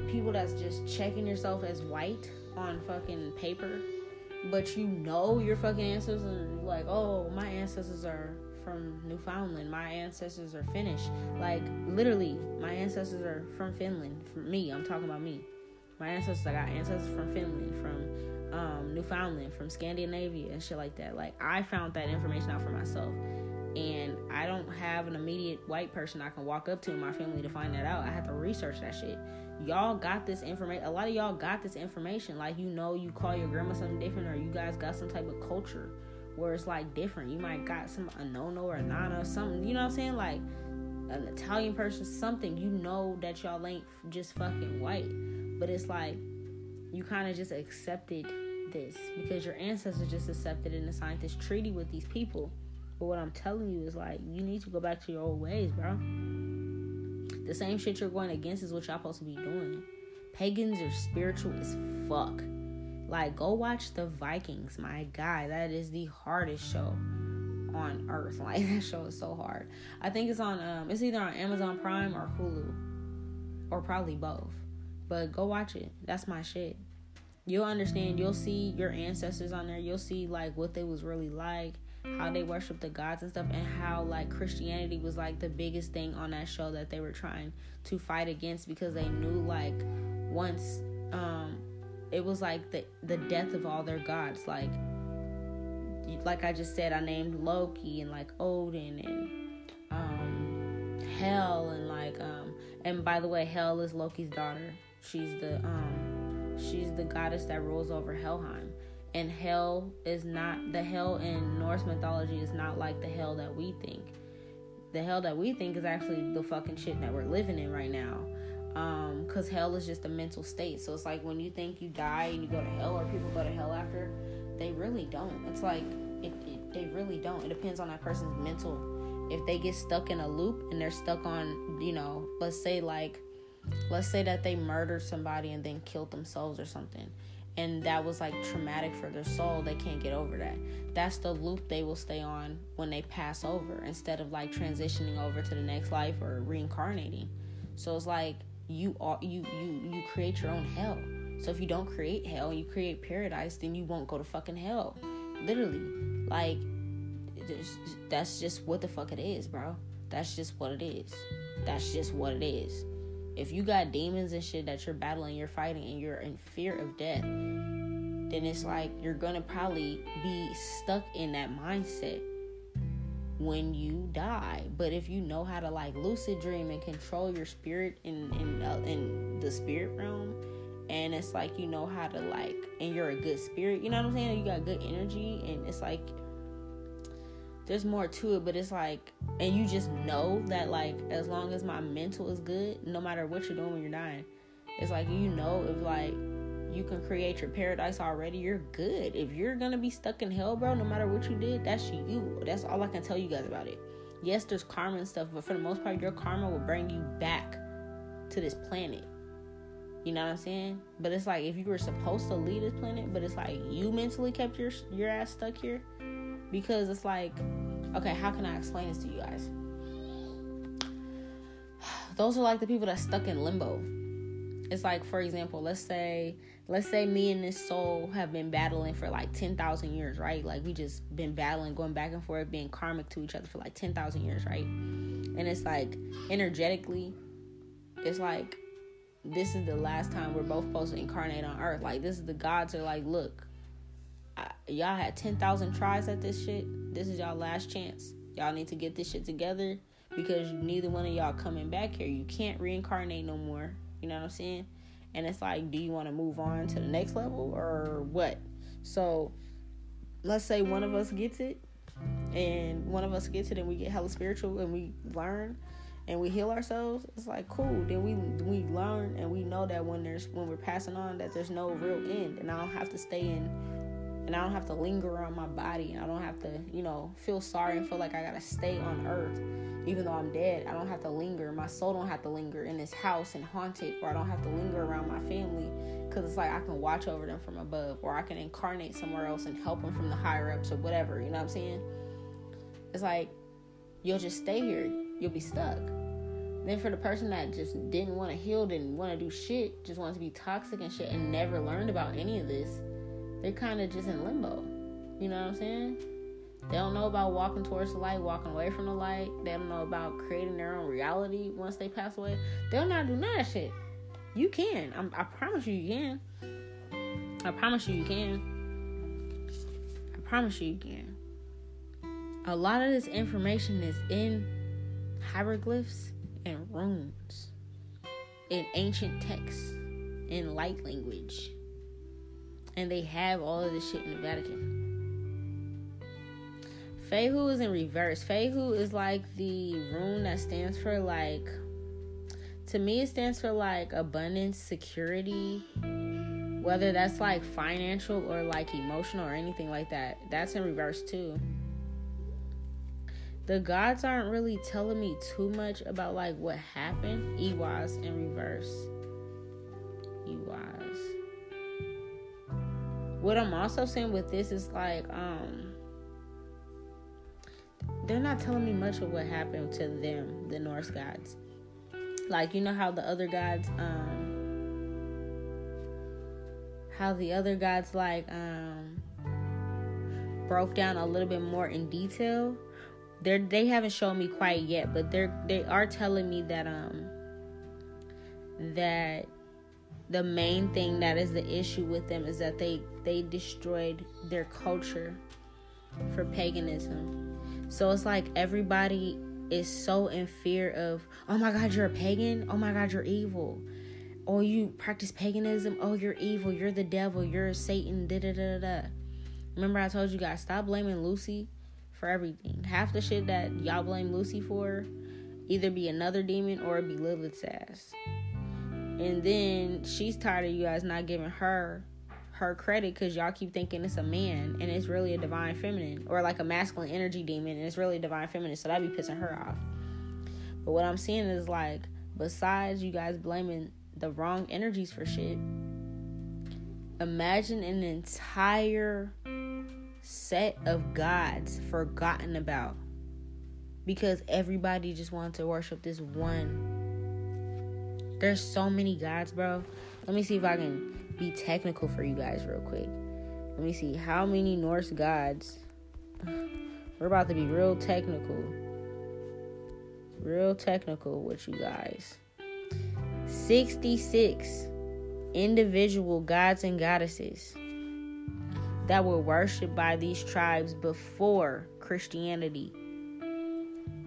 [SPEAKER 1] people that's just checking yourself as white on fucking paper, but you know your fucking ancestors are like, oh, my ancestors are from Newfoundland. My ancestors are Finnish. Like literally, my ancestors are from Finland. From me, I'm talking about me. My ancestors, I got ancestors from Finland, from um, Newfoundland, from Scandinavia, and shit like that. Like I found that information out for myself and I don't have an immediate white person I can walk up to in my family to find that out. I have to research that shit. Y'all got this information. A lot of y'all got this information. Like you know, you call your grandma something different, or you guys got some type of culture where it's like different. You might got some a nono or a nana or something. You know what I'm saying? Like an Italian person, something. You know that y'all ain't just fucking white, but it's like you kind of just accepted this because your ancestors just accepted in the scientist treaty with these people but what I'm telling you is like you need to go back to your old ways, bro. The same shit you're going against is what y'all supposed to be doing. Pagans are spiritual as fuck. Like go watch the Vikings, my guy. That is the hardest show on earth. Like that show is so hard. I think it's on um it's either on Amazon Prime or Hulu. Or probably both. But go watch it. That's my shit. You'll understand. You'll see your ancestors on there. You'll see like what they was really like how they worship the gods and stuff and how like Christianity was like the biggest thing on that show that they were trying to fight against because they knew like once um it was like the the death of all their gods. Like like I just said I named Loki and like Odin and um Hel and like um and by the way hell is Loki's daughter. She's the um she's the goddess that rules over Helheim and hell is not the hell in Norse mythology is not like the hell that we think. The hell that we think is actually the fucking shit that we're living in right now. Um, cause hell is just a mental state. So it's like when you think you die and you go to hell, or people go to hell after, they really don't. It's like it, it they really don't. It depends on that person's mental. If they get stuck in a loop and they're stuck on, you know, let's say like, let's say that they murdered somebody and then killed themselves or something and that was like traumatic for their soul they can't get over that. That's the loop they will stay on when they pass over instead of like transitioning over to the next life or reincarnating. So it's like you are you you you create your own hell. So if you don't create hell you create paradise then you won't go to fucking hell. Literally. Like that's just what the fuck it is bro. That's just what it is. That's just what it is if you got demons and shit that you're battling, you're fighting, and you're in fear of death, then it's like you're gonna probably be stuck in that mindset when you die. But if you know how to like lucid dream and control your spirit in in uh, in the spirit realm, and it's like you know how to like, and you're a good spirit, you know what I'm saying? You got good energy, and it's like there's more to it, but it's like, and you just know that, like, as long as my mental is good, no matter what you're doing when you're dying, it's like, you know, if like you can create your paradise already, you're good. If you're gonna be stuck in hell, bro, no matter what you did, that's you. That's all I can tell you guys about it. Yes, there's karma and stuff, but for the most part, your karma will bring you back to this planet. You know what I'm saying? But it's like if you were supposed to leave this planet, but it's like you mentally kept your your ass stuck here because it's like, okay, how can I explain this to you guys? Those are like the people that stuck in limbo. It's like, for example, let's say, let's say me and this soul have been battling for like ten thousand years, right? Like we just been battling, going back and forth, being karmic to each other for like ten thousand years, right? And it's like energetically, it's like this is the last time we're both supposed to incarnate on earth. Like this is the gods are like, look, y'all had 10,000 tries at this shit. This is y'all last chance. Y'all need to get this shit together because neither one of y'all coming back here. You can't reincarnate no more. You know what I'm saying? And it's like, do you want to move on to the next level or what? So let's say one of us gets it and one of us gets it and we get hella spiritual and we learn and we heal ourselves it's like cool then we we learn and we know that when there's when we're passing on that there's no real end and i don't have to stay in and i don't have to linger on my body and i don't have to you know feel sorry and feel like i gotta stay on earth even though i'm dead. I don't have to linger. My soul don't have to linger in this house and haunt it or i don't have to linger around my family because it's like i can watch over them from above or i can incarnate somewhere else and help them from the higher ups or whatever you know what i'm saying? It's like you'll just stay here. You'll be stuck. Then for the person that just didn't want to heal, didn't want to do shit, just wanted to be toxic and shit, and never learned about any of this, they're kind of just in limbo. You know what I'm saying? They don't know about walking towards the light, walking away from the light. They don't know about creating their own reality once they pass away. They'll not do none of that shit. You can. I'm, I promise you, you can. I promise you, you can. I promise you, you can. A lot of this information is in hieroglyphs and runes, in ancient texts, in light language. And they have all of this shit in the Vatican. Fehu is in reverse. Fehu is like the rune that stands for like to me it stands for like abundance, security, whether that's like financial or like emotional or anything like that. That's in reverse too the gods aren't really telling me too much about like what happened. Ehwaz in reverse. Ehwaz. What I'm also saying with this is like, um, they're not telling me much of what happened to them, the Norse gods. Like, you know how the other gods, um, how the other gods like um broke down a little bit more in detail they're they haven't shown me quite yet, but they're they are telling me that um that the main thing that is the issue with them is that they they destroyed their culture for paganism. So it's like everybody is so in fear of, oh my god, you're a pagan. Oh my god, you're evil. Oh, you practice paganism. Oh, you're evil. You're the devil. You're Satan. Da da da da. Remember, I told you guys stop blaming Lucy for everything. Half the shit that y'all blame Lucy for either be another demon or be Lilith's ass. And then she's tired of you guys not giving her her credit because y'all keep thinking it's a man and it's really a divine feminine or like a masculine energy demon and it's really a divine feminine. So that'd be pissing her off. But what I'm seeing is like, besides you guys blaming the wrong energies for shit, imagine an entire set of gods forgotten about because everybody just wanted to worship this one. There's so many gods, bro. Let me see if I can be technical for you guys real quick. Let me see how many Norse gods. We're about to be real technical. Real technical with you guys. 66 individual gods and goddesses that were worshipped by these tribes before Christianity.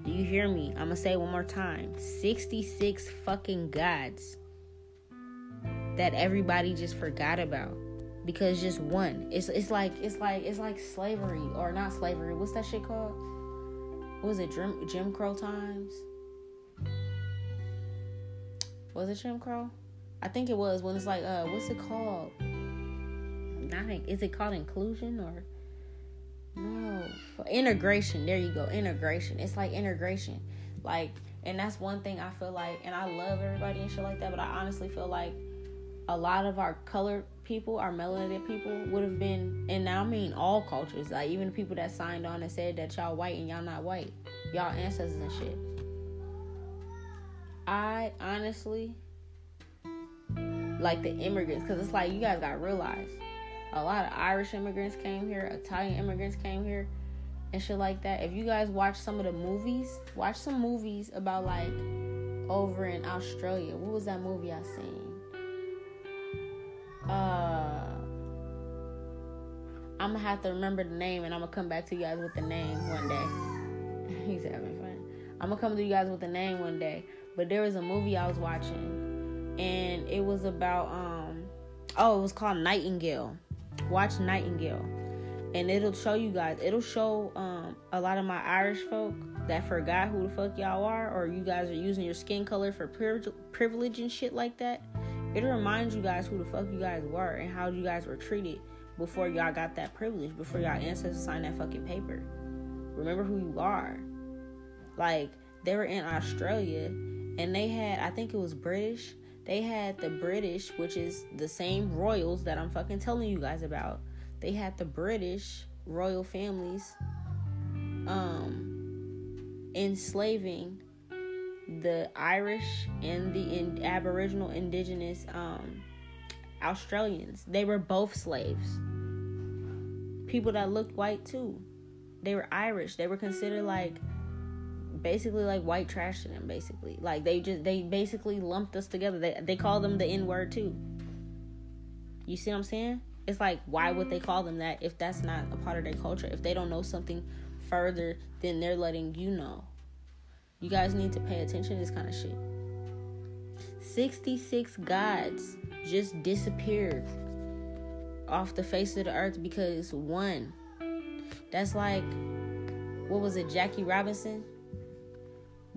[SPEAKER 1] Do you hear me? I'm gonna say one more time. 66 fucking gods that everybody just forgot about. Because just one. It's it's like it's like it's like slavery. Or not slavery. What's that shit called? What was it? Jim, jim crow times? Was it jim crow? I think it was when it's like uh what's it called? Not is it called inclusion or no integration there you go integration it's like integration like and that's one thing i feel like and i love everybody and shit like that but i honestly feel like a lot of our colored people our melanated people would have been and now i mean all cultures like even the people that signed on and said that y'all white and y'all not white y'all ancestors and shit. I honestly like the immigrants because it's like you guys gotta realize a lot of Irish immigrants came here, Italian immigrants came here, and shit like that. If you guys watch some of the movies, watch some movies about like over in Australia. What was that movie I seen? Uh, I'm gonna have to remember the name, and I'm gonna come back to you guys with the name one day. He's having fun. I'm gonna come to you guys with the name one day. But there was a movie I was watching, and it was about um, oh, it was called Nightingale. Watch Nightingale, and it'll show you guys. It'll show um a lot of my Irish folk that forgot who the fuck y'all are, or you guys are using your skin color for privilege and shit like that. It'll remind you guys who the fuck you guys were and how you guys were treated before y'all got that privilege, before y'all ancestors signed that fucking paper. Remember who you are. Like, they were in Australia and they had, I think it was British. They had the British, which is the same royals that I'm fucking telling you guys about. They had the British royal families um enslaving the Irish and the in, Aboriginal indigenous um Australians. They were both slaves. People that looked white too. They were Irish. They were considered like basically like white trash to them basically. Like they just they basically lumped us together. They they call them the N word too. You see what I'm saying? It's like why would they call them that if that's not a part of their culture? If they don't know something further than they're letting you know. You guys need to pay attention to this kind of shit. 66 gods just disappeared off the face of the earth because one. That's like, what was it, Jackie Robinson?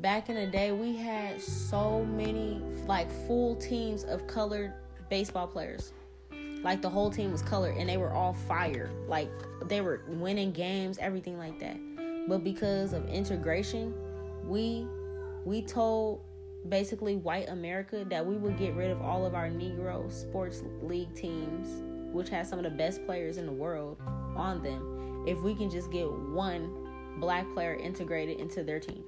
[SPEAKER 1] Back in the day, we had so many, like, full teams of colored baseball players. Like, the whole team was colored and they were all fire. Like, they were winning games, everything like that. But because of integration, we we told basically white America that we would get rid of all of our Negro sports league teams, which has some of the best players in the world on them, if we can just get one black player integrated into their team.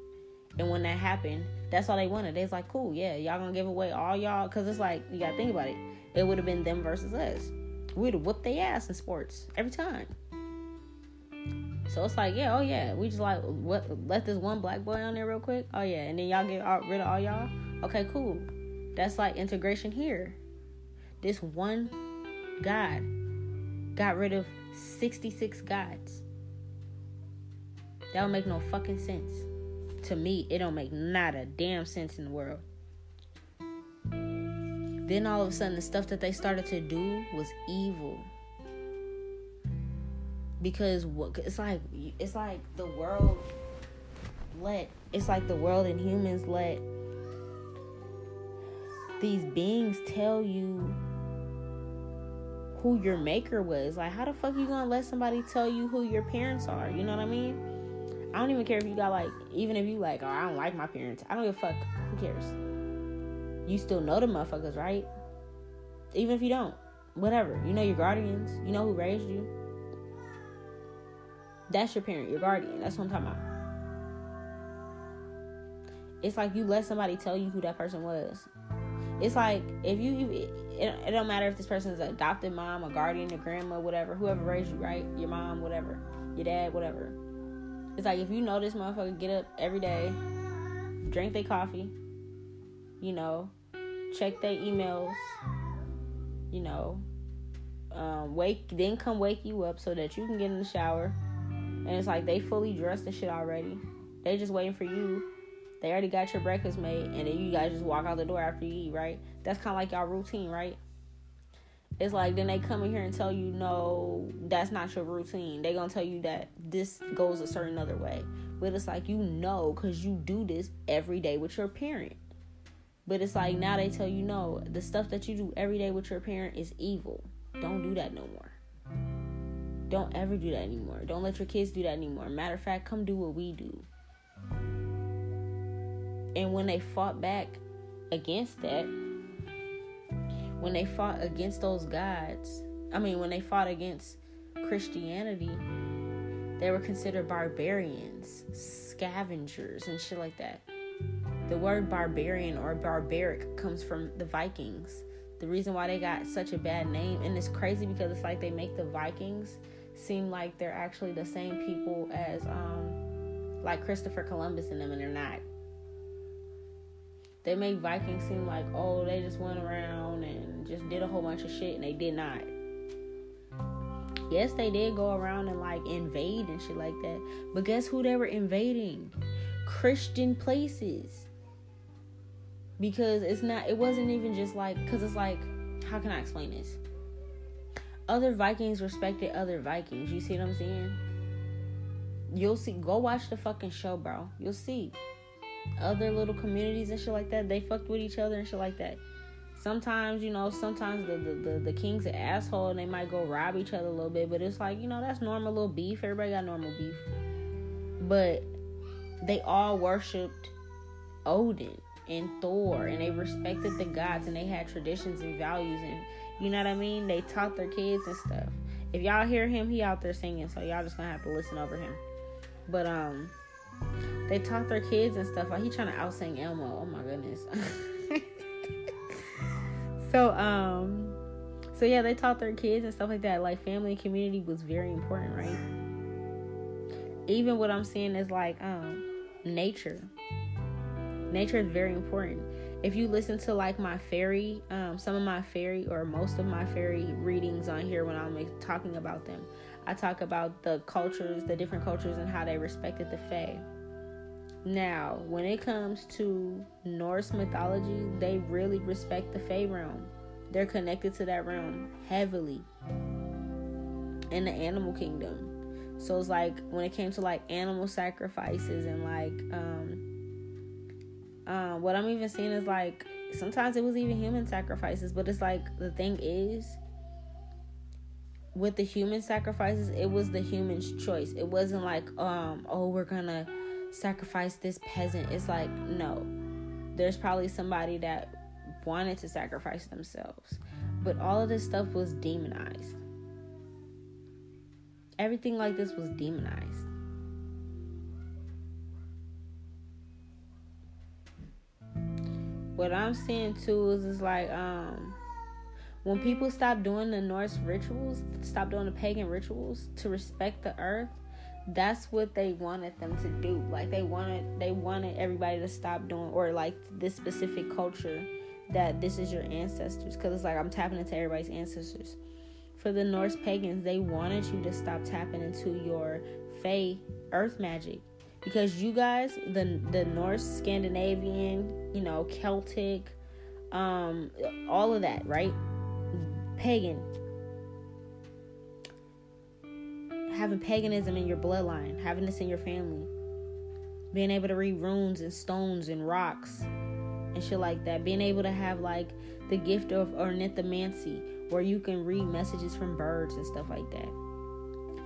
[SPEAKER 1] And when that happened, that's all they wanted. They was like, cool, yeah, y'all gonna give away all y'all. Cause it's like, you gotta think about it. It would have been them versus us. We'd have whooped their ass in sports every time. So it's like, yeah, oh yeah, we just like what let this one black boy on there real quick. Oh yeah, and then y'all get all, rid of all y'all. Okay, cool. That's like integration here. This one God got rid of 66 gods. That don't make no fucking sense. To me, it don't make not a damn sense in the world. Then all of a sudden, the stuff that they started to do was evil. Because what it's like it's like the world let it's like the world and humans let these beings tell you who your maker was. Like how the fuck you gonna let somebody tell you who your parents are? You know what i mean i don't even care if you got like even if you like oh i don't like my parents i don't give a fuck who cares you still know the motherfuckers right even if you don't whatever you know your guardians you know who raised you that's your parent, your guardian. That's what I'm talking about. It's like you let somebody tell you who that person was. It's like if you, you it, it don't matter if this person is an adopted mom, a guardian, a grandma, whatever, whoever raised you, right? Your mom, whatever, your dad, whatever. It's like if you know this motherfucker get up every day, drink their coffee, you know, check their emails, you know, um, wake then come wake you up so that you can get in the shower, and it's like they fully dressed and shit already. They just waiting for you. They already got your breakfast made, and then you guys just walk out the door after you eat, right? That's kind of like y'all routine, right? It's like then they come in here and tell you, no, that's not your routine. They gonna tell you that this goes a certain other way. But it's like you know, cause you do this every day with your parent. But it's like now they tell you, no, the stuff that you do every day with your parent is evil. Don't do that no more. Don't ever do that anymore. Don't let your kids do that anymore. Matter of fact, come do what we do. And when they fought back against that, when they fought against those gods, I mean, when they fought against Christianity, they were considered barbarians, scavengers, and shit like that. The word barbarian or barbaric comes from the Vikings. The reason why they got such a bad name, and it's crazy because it's like they make the Vikings seem like they're actually the same people as um like Christopher Columbus and them and they're not. They make Vikings seem like, oh, they just went around and just did a whole bunch of shit and they did not. Yes, they did go around and like invade and shit like that. But guess who they were invading? Christian places. Because it's not, it wasn't even just like, because it's like, how can I explain this? Other Vikings respected other Vikings. You see what I'm saying? You'll see, go watch the fucking show, bro. You'll see. Other little communities and shit like that, they fucked with each other and shit like that. Sometimes you know sometimes the, the, the, the, king's an asshole and they might go rob each other a little bit but it's like you know that's normal little beef. Everybody got normal beef. But they all worshipped odin and thor and they respected the gods and they had traditions and values and you know what i mean? They taught their kids and stuff. If y'all hear him he out there singing so y'all just gonna have to listen over him. But um they taught their kids and stuff. Like he trying to out sing elmo. Oh my goodness. So um so yeah they taught their kids and stuff like that. Like family and community was very important right? Even what i'm seeing is like um nature. Nature is very important. If you listen to like my fairy um some of my fairy or most of my fairy readings on here when i'm talking about them i talk about the cultures the different cultures and how they respected the fae now, when it comes to Norse mythology, they really respect the Fae realm. They're connected to that realm heavily. In the animal kingdom. So it's like when it came to like animal sacrifices and like um um what I'm even seeing is like sometimes it was even human sacrifices, but it's like the thing is with the human sacrifices, it was the human's choice. It wasn't like um oh we're gonna sacrifice this peasant. It's like, no. There's probably somebody that wanted to sacrifice themselves. But all of this stuff was demonized. Everything like this was demonized. What I'm seeing too is is like um when people stop doing the Norse rituals, stop doing the pagan rituals to respect the earth, that's what they wanted them to do. Like they wanted they wanted everybody to stop doing or like this specific culture that this is your ancestors. Because it's like i'm tapping into everybody's ancestors. For the norse pagans they wanted you to stop tapping into your fey earth magic. Because you guys the the norse scandinavian you know celtic um all of that right pagan having paganism in your bloodline, having this in your family, being able to read runes and stones and rocks and shit like that, being able to have like the gift of ornithomancy where you can read messages from birds and stuff like that.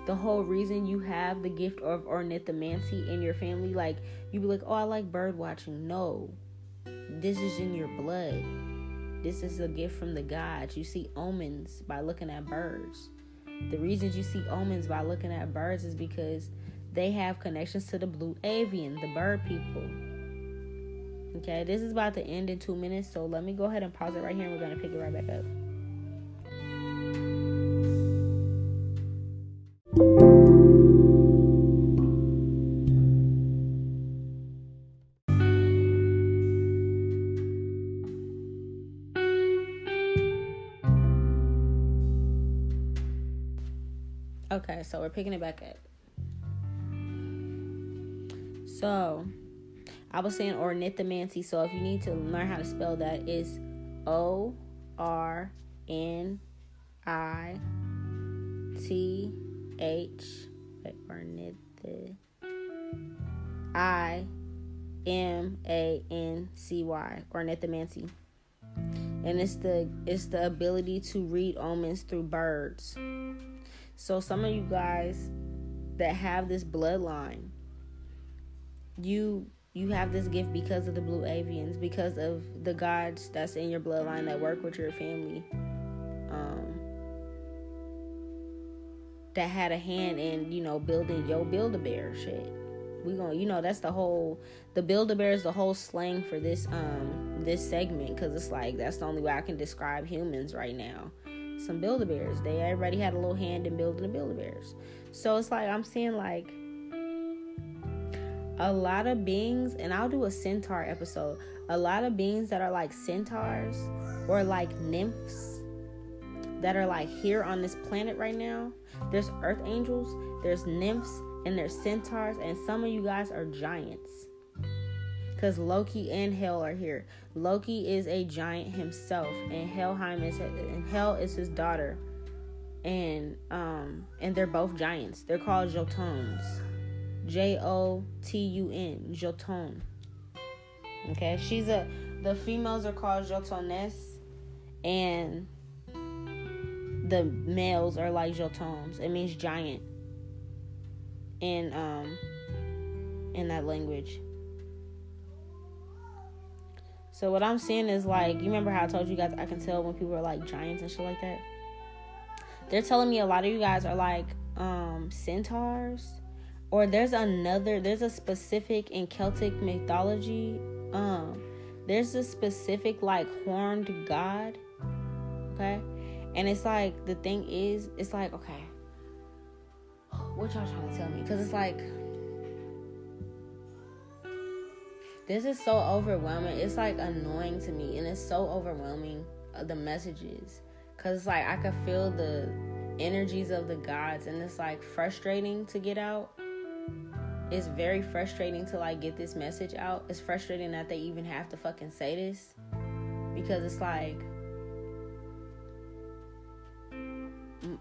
[SPEAKER 1] The whole reason you have the gift of ornithomancy in your family, like you be like, oh, I like bird watching. No, this is in your blood. This is a gift from the gods. You see omens by looking at birds. The reasons you see omens by looking at birds is because they have connections to the blue avian, the bird people. Okay, this is about to end in two minutes, so let me go ahead and pause it right here and we're going to pick it right back up. So we're picking it back up. So, I was saying ornithomancy. So, if you need to learn how to spell that, is O R N I T H ornith I M A N C Y ornithomancy. And it's the it's the ability to read omens through birds. So some of you guys that have this bloodline, you you have this gift because of the blue avians, because of the gods that's in your bloodline that work with your family. Um that had a hand in, you know, building your build a bear shit. We gonna you know, that's the whole the build a bear is the whole slang for this um this segment because it's like that's the only way I can describe humans right now some Build-A-Bears. They everybody had a little hand in building the Build-A-Bears. So it's like I'm seeing like a lot of beings, and I'll do a centaur episode. A lot of beings that are like centaurs or like nymphs. that are like here on this planet right now. There's earth angels, there's nymphs, and there's centaurs, and some of you guys are giants. Because Loki and Hel are here. Loki is a giant himself, and Helheim is and Hel is his daughter, and um and they're both giants. They're called Jotuns, J O T U N, Jotun. Okay, she's a the females are called Jotunes, and the males are like Jotuns. It means giant in um in that language. So what I'm seeing is like, you remember how I told you guys I can tell when people are like giants and shit like that. They're telling me a lot of you guys are like um centaurs, or there's another. There's a specific in Celtic mythology. Um, there's a specific like horned god. Okay, and it's like the thing is, it's like okay, what y'all trying to tell me? Because it's like this is so overwhelming. It's like annoying to me, and it's so overwhelming. Uh, the messages, cause it's like I could feel the energies of the gods, and it's like frustrating to get out. It's very frustrating to like get this message out. It's frustrating that they even have to fucking say this, because it's like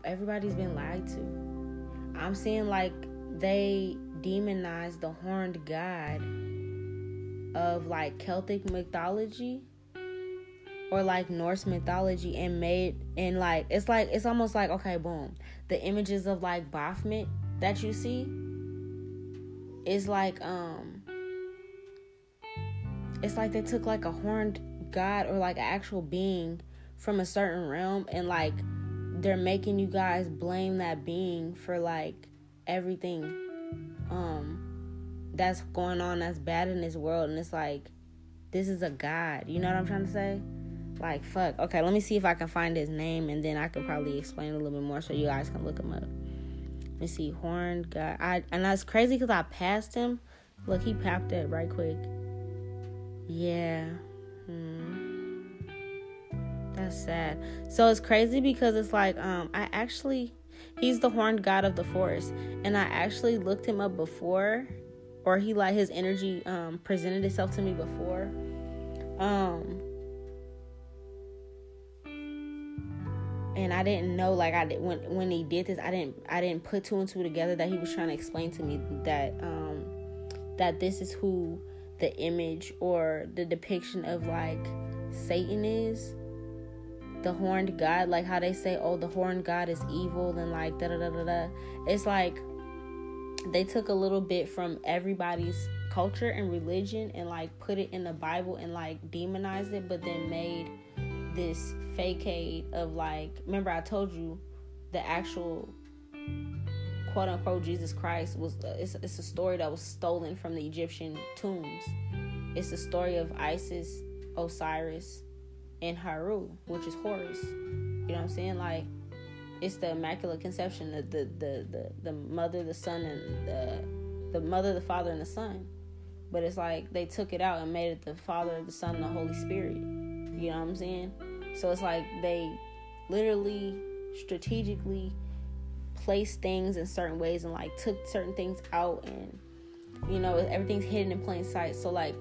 [SPEAKER 1] everybody's been lied to. I'm seeing like they demonize the horned god of like Celtic mythology or like Norse mythology and made and like it's like it's almost like okay boom the images of like Baphomet that you see is like um it's like they took like a horned god or like an actual being from a certain realm and like they're making you guys blame that being for like everything um that's going on that's bad in this world and it's like this is a god. You know what i'm trying to say? Like fuck. Okay let me see if i can find his name and then i could probably explain a little bit more so you guys can look him up. Let me see. Horned god i and that's crazy because i passed him. Look he popped it right quick. Yeah. Hmm. that's sad. So it's crazy because it's like um i actually he's the horned god of the forest and i actually looked him up before or he like his energy um presented itself to me before. Um and I didn't know like I did when when he did this I didn't I didn't put two and two together that he was trying to explain to me that um that this is who the image or the depiction of like Satan is. The horned god like how they say oh the horned god is evil and like da da da da da. It's like they took a little bit from everybody's culture and religion and like put it in the Bible and like demonized it, but then made this facade of like remember I told you the actual quote unquote Jesus Christ was uh, it's, it's a story that was stolen from the Egyptian tombs. It's the story of Isis, Osiris, and Haru, which is Horus. You know what I'm saying? Like it's the immaculate conception the the the the, the mother the son and the the mother the father and the son. But it's like they took it out and made it the father the son and the holy spirit. You know what i'm saying? So it's like they literally strategically placed things in certain ways and like took certain things out and you know everything's hidden in plain sight. So like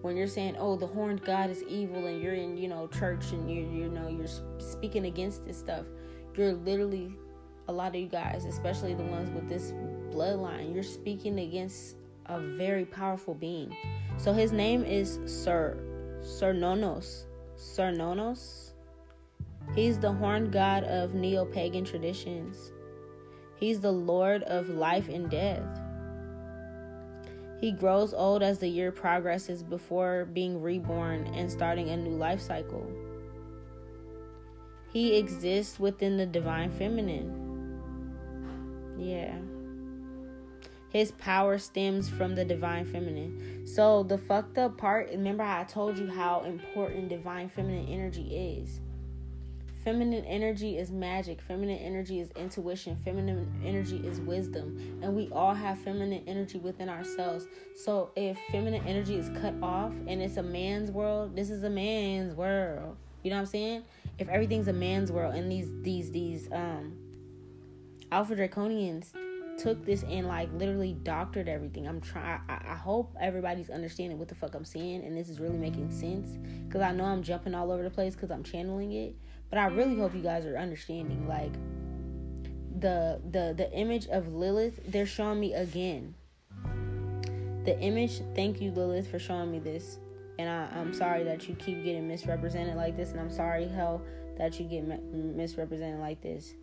[SPEAKER 1] when you're saying oh the horned god is evil and you're in you know church and you you know you're speaking against this stuff you're literally a lot of you guys, especially the ones with this bloodline, you're speaking against a very powerful being. So his name is Sir Cernunnos. Cernunnos. He's the horned god of neo-pagan traditions. He's the lord of life and death. He grows old as the year progresses before being reborn and starting a new life cycle. He exists within the divine feminine. Yeah. His power stems from the divine feminine. So the fucked up part, remember I told you how important divine feminine energy is. Feminine energy is magic. Feminine energy is intuition. Feminine energy is wisdom. And we all have feminine energy within ourselves. So if feminine energy is cut off and it's a man's world, this is a man's world. You know what I'm saying? If everything's a man's world and these these these um Alpha Draconians took this and like literally doctored everything. I'm trying. I, hope everybody's understanding what the fuck I'm saying, and this is really making sense. Cause I know I'm jumping all over the place because I'm channeling it, but I really hope you guys are understanding. Like the the the image of Lilith, they're showing me again. The image. Thank you, Lilith, for showing me this. And I, I'm sorry that you keep getting misrepresented like this, and I'm sorry, Hel, that you get misrepresented like this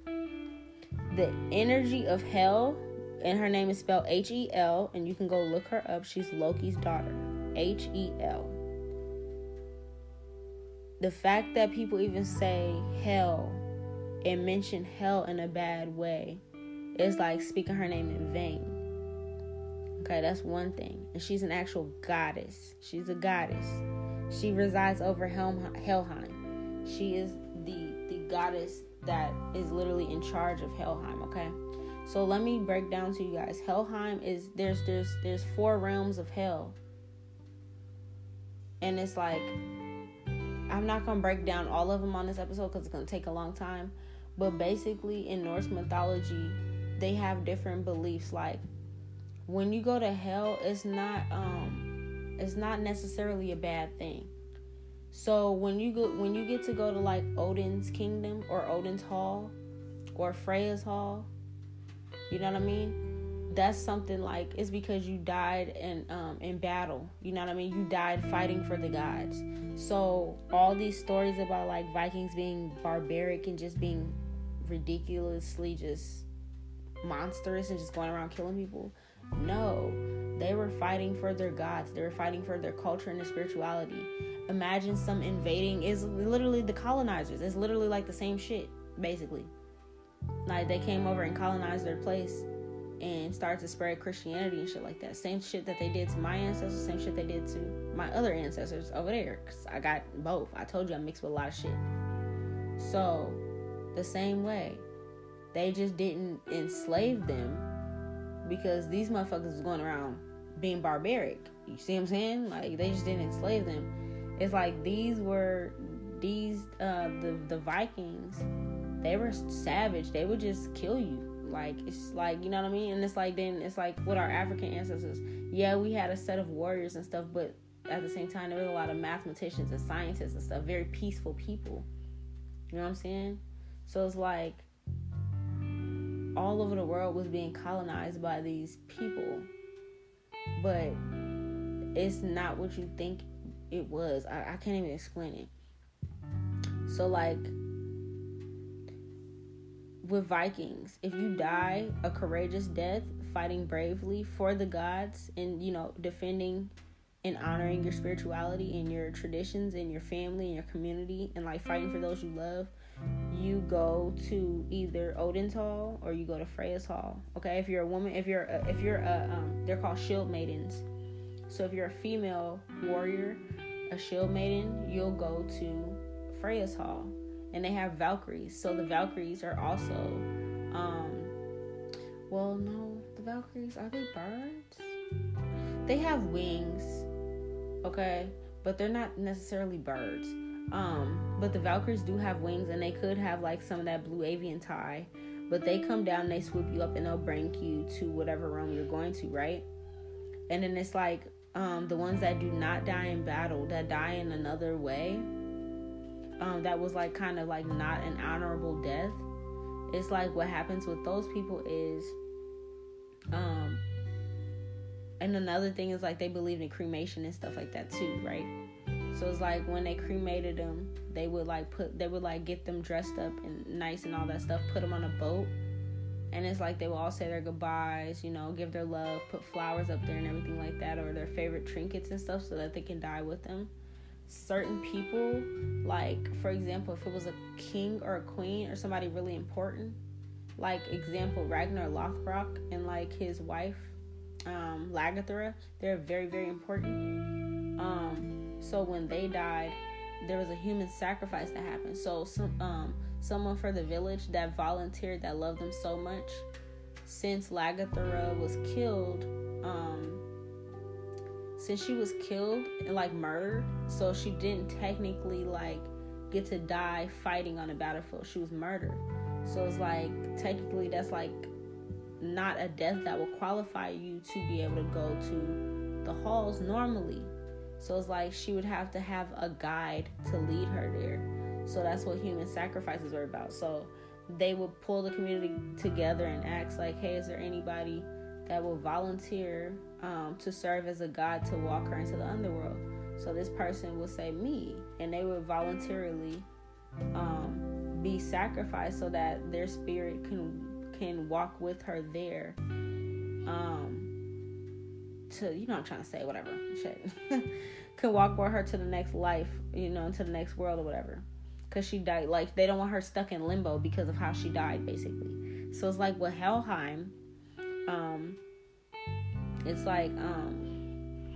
[SPEAKER 1] the energy of Hel, and her name is spelled H E L, and you can go look her up. She's Loki's daughter. H E L. The fact that people even say hell and mention hell in a bad way is like speaking her name in vain. Okay, that's one thing. And she's an actual goddess. She's a goddess. She resides over Helm- Helheim. She is the the goddess that is literally in charge of Helheim, okay? So let me break down to you guys. Helheim is there's there's there's four realms of hell. And it's like I'm not going to break down all of them on this episode cuz it's going to take a long time, but basically in Norse mythology, they have different beliefs like when you go to hell, it's not um it's not necessarily a bad thing so when you go when you get to go to like Odin's kingdom or Odin's hall or Freya's hall, you know what I mean? That's something like it's because you died in um in battle. You know what I mean? You died fighting for the gods. So all these stories about like Vikings being barbaric and just being ridiculously just monstrous and just going around killing people. No, they were fighting for their gods. They were fighting for their culture and their spirituality imagine some invading is literally the colonizers. It's literally like the same shit, basically. Like they came over and colonized their place and started to spread Christianity and shit like that. Same shit that they did to my ancestors, same shit they did to my other ancestors over there. Cause I got both. I told you I mixed with a lot of shit. So, the same way, they just didn't enslave them because these motherfuckers was going around being barbaric. You see what I'm saying? Like they just didn't enslave them. It's like these were these uh the the Vikings they were savage. They would just kill you. Like it's like you know what I mean? And it's like then it's like with our African ancestors. Yeah we had a set of warriors and stuff but at the same time there was a lot of mathematicians and scientists and stuff. Very peaceful people. You know what I'm saying? So it's like all over the world was being colonized by these people but it's not what you think it was. I, I can't even explain it. So like with Vikings, if you die a courageous death fighting bravely for the gods and you know defending and honoring your spirituality and your traditions and your family and your community and like fighting for those you love, you go to either Odin's Hall or you go to Freya's Hall. Okay, if you're a woman, if you're a, if you're a, um, they're called shield maidens. So if you're a female warrior, a shield maiden, you'll go to Freya's Hall. And they have Valkyries. So the Valkyries are also um well no, the Valkyries are they birds? They have wings. Okay? But they're not necessarily birds. Um, but the Valkyries do have wings and they could have like some of that blue avian tie. But they come down, they swoop you up, and they'll bring you to whatever realm you're going to, right? And then it's like um, the ones that do not die in battle, that die in another way, um, that was like kind of like not an honorable death. It's like what happens with those people is, um, and another thing is like they believe in cremation and stuff like that too, right? So it's like when they cremated them, they would like put, they would like get them dressed up and nice and all that stuff, put them on a boat, and it's like they will all say their goodbyes, you know, give their love, put flowers up there and everything like that, or their favorite trinkets and stuff so that they can die with them. Certain people, like for example, if it was a king or a queen or somebody really important, like example Ragnar Lothbrok and like his wife, um, Lagertha, they're very very important. Um, so when they died, there was a human sacrifice that happened. So some um someone for the village that volunteered that loved them so much. Since Lagertha was killed, um, since she was killed and like murdered, so she didn't technically like get to die fighting on a battlefield. She was murdered. So it's like technically that's like not a death that will qualify you to be able to go to the halls normally. So it's like she would have to have a guide to lead her there. So that's what human sacrifices are about. So they would pull the community together and ask like, "Hey, is there anybody that will volunteer um, to serve as a guide to walk her into the underworld?" So this person would say me, and they would voluntarily um, be sacrificed so that their spirit can can walk with her there. Um, to you know I'm trying to say whatever shit can walk with her to the next life, you know, into the next world or whatever. Cause she died, like they don't want her stuck in limbo because of how she died, basically. So it's like with Helheim, um, it's like um,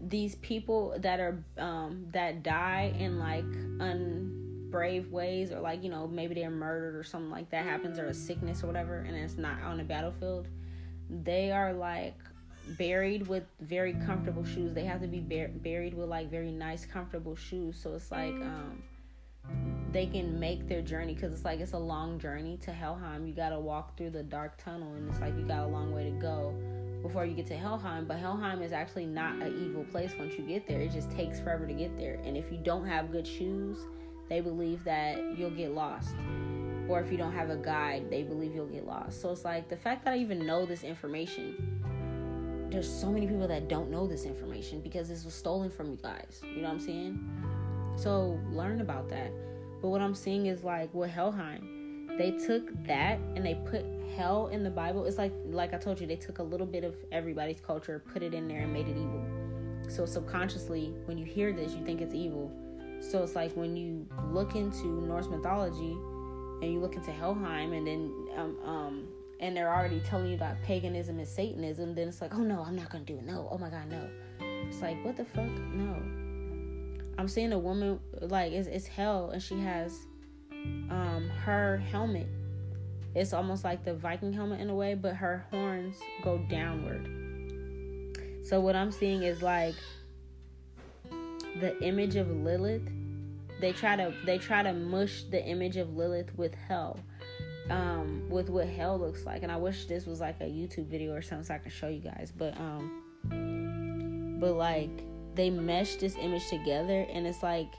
[SPEAKER 1] these people that are um that die in like unbrave ways, or like you know maybe they're murdered or something like that happens, or a sickness or whatever, and it's not on the battlefield. They are like buried with very comfortable shoes. They have to be bur- buried with like very nice, comfortable shoes. So it's like um, they can make their journey because it's like it's a long journey to Helheim. You got to walk through the dark tunnel, and it's like you got a long way to go before you get to Helheim. But Helheim is actually not an evil place once you get there. It just takes forever to get there. And if you don't have good shoes, they believe that you'll get lost. Or if you don't have a guide, they believe you'll get lost. So it's like the fact that I even know this information there's so many people that don't know this information because this was stolen from you guys. You know what I'm saying? So learn about that. But what I'm seeing is like with Helheim, they took that and they put hell in the Bible. It's like like I told you, they took a little bit of everybody's culture, put it in there, and made it evil. So subconsciously, when you hear this, you think it's evil. So it's like when you look into Norse mythology and you look into Helheim, and then um, um, and they're already telling you that paganism is Satanism, then it's like, oh no, I'm not gonna do it. No, oh my god, no. It's like, what the fuck? No. I'm seeing a woman like it's, it's Hel, and she has um her helmet. It's almost like the Viking helmet in a way, but her horns go downward. So what I'm seeing is like the image of Lilith. They try to they try to mush the image of Lilith with Hel um, with what Hel looks like. And I wish this was like a YouTube video or something so I could show you guys. But um, but like they mesh this image together, and it's like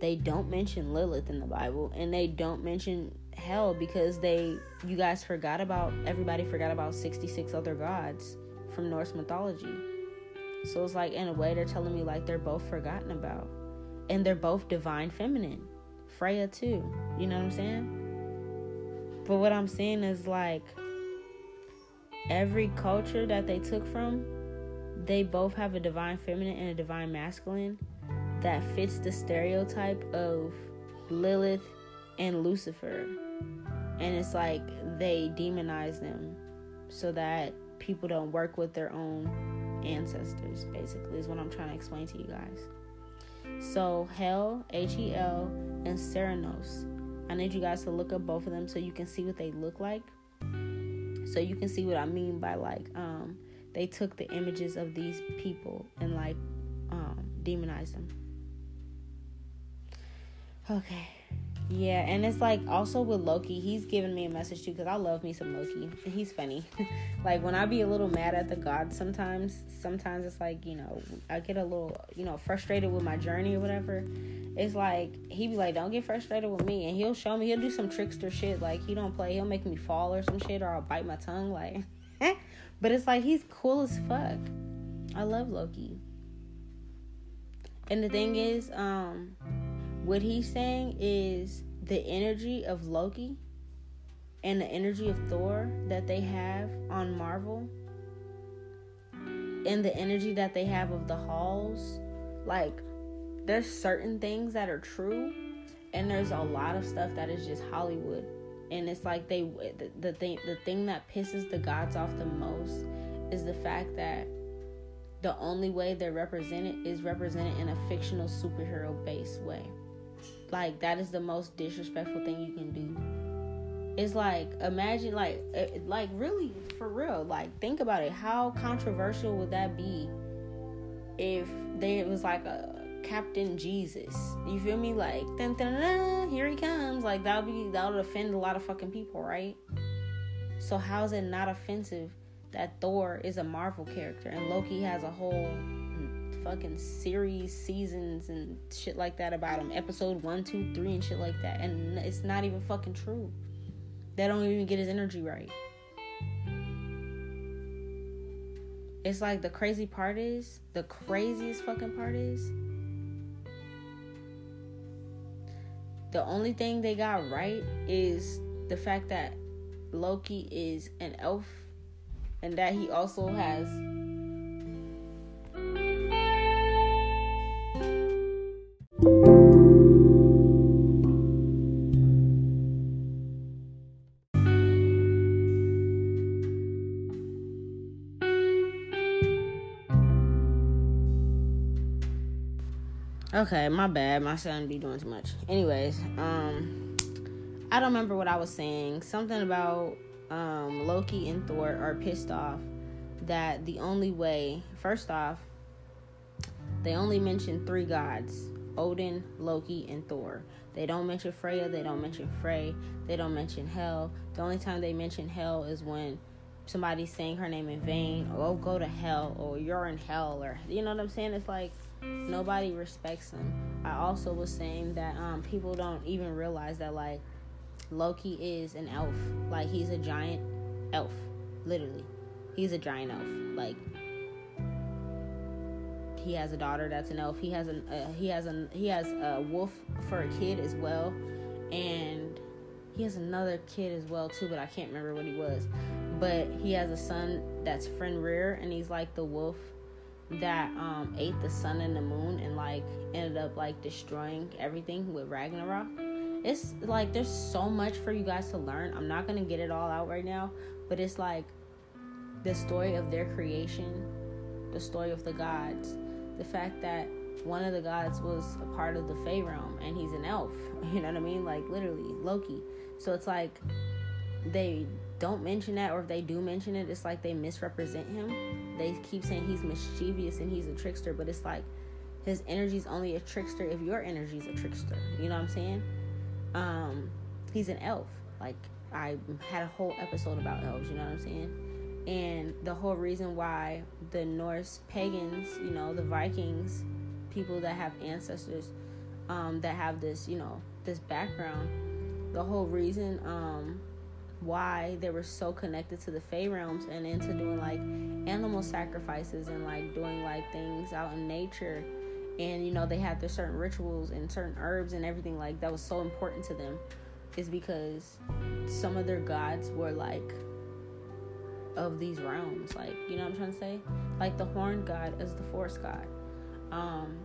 [SPEAKER 1] they don't mention Lilith in the Bible, and they don't mention Hel because they you guys forgot about everybody forgot about 66 other gods from Norse mythology. So it's like in a way they're telling me like they're both forgotten about. And they're both divine feminine. Freya too. You know what I'm saying? But what I'm saying is like every culture that they took from, they both have a divine feminine and a divine masculine that fits the stereotype of Lilith and Lucifer. And it's like they demonize them so that people don't work with their own ancestors, basically, is what I'm trying to explain to you guys. So, Hel, H E L, and Cernunnos I need you guys to look up both of them so you can see what they look like. So you can see what I mean by like um they took the images of these people and like um demonized them. Okay. Yeah, and it's like also with Loki, he's giving me a message too because I love me some Loki. He's funny. like when I be a little mad at the gods sometimes, sometimes it's like, you know, I get a little, you know, frustrated with my journey or whatever. It's like he be like, Don't get frustrated with me and he'll show me he'll do some trickster shit. Like he don't play, he'll make me fall or some shit or I'll bite my tongue like but it's like he's cool as fuck. I love Loki. And the thing is, um, what he's saying is the energy of Loki and the energy of Thor that they have on Marvel and the energy that they have of the halls like there's certain things that are true and there's a lot of stuff that is just Hollywood. And it's like they the, the thing the thing that pisses the gods off the most is the fact that the only way they're represented is represented in a fictional superhero based way like that is the most disrespectful thing you can do. It's like imagine like eh, like really for real like think about it. How controversial would that be if there was like a Captain Jesus. You feel me? Like, dun, here he comes. Like that would be that would offend a lot of fucking people, right? So how is it not offensive that Thor is a Marvel character and Loki has a whole fucking series, seasons, and shit like that about him. Episode one, two, three, and shit like that. And it's not even fucking true. They don't even get his energy right. It's like the crazy part is, the craziest fucking part is, the only thing they got right is the fact that Loki is an elf and that he also has Okay, my bad. My son be doing too much. Anyways, um, I don't remember what I was saying. Something about um Loki and Thor are pissed off that the only way. First off, they only mention three gods: Odin, Loki, and Thor. They don't mention Freya. They don't mention Frey. They don't mention Hel. The only time they mention Hell is when somebody's saying her name in vain, or oh, go to hell, or you're in hell, or you know what I'm saying? It's like nobody respects him. I also was saying that um, people don't even realize that like Loki is an elf. Like he's a giant elf, literally. He's a giant elf. Like he has a daughter that's an elf. He has a uh, he has a he has a wolf for a kid as well, and he has another kid as well too. But I can't remember what he was. But he has a son that's Fenrir, and he's like the wolf that um ate the sun and the moon and like ended up like destroying everything with Ragnarok. It's like there's so much for you guys to learn. I'm not gonna get it all out right now, but it's like the story of their creation, the story of the gods, the fact that one of the gods was a part of the Fey realm and he's an elf. You know what I mean? Like literally Loki. So it's like they don't mention that, or if they do mention it, it's like they misrepresent him. They keep saying he's mischievous and he's a trickster, but it's like his energy is only a trickster if your energy is a trickster. You know what I'm saying? Um, he's an elf. Like I had a whole episode about elves. You know what I'm saying? And the whole reason why the Norse pagans, you know, the Vikings, people that have ancestors um, that have this, you know, this background, the whole reason um, why they were so connected to the Fey realms and into doing like animal sacrifices and like doing like things out in nature. And you know, they had their certain rituals and certain herbs and everything like that was so important to them is because some of their gods were like of these realms. Like, you know what I'm trying to say? Like the horned god is the forest god. Um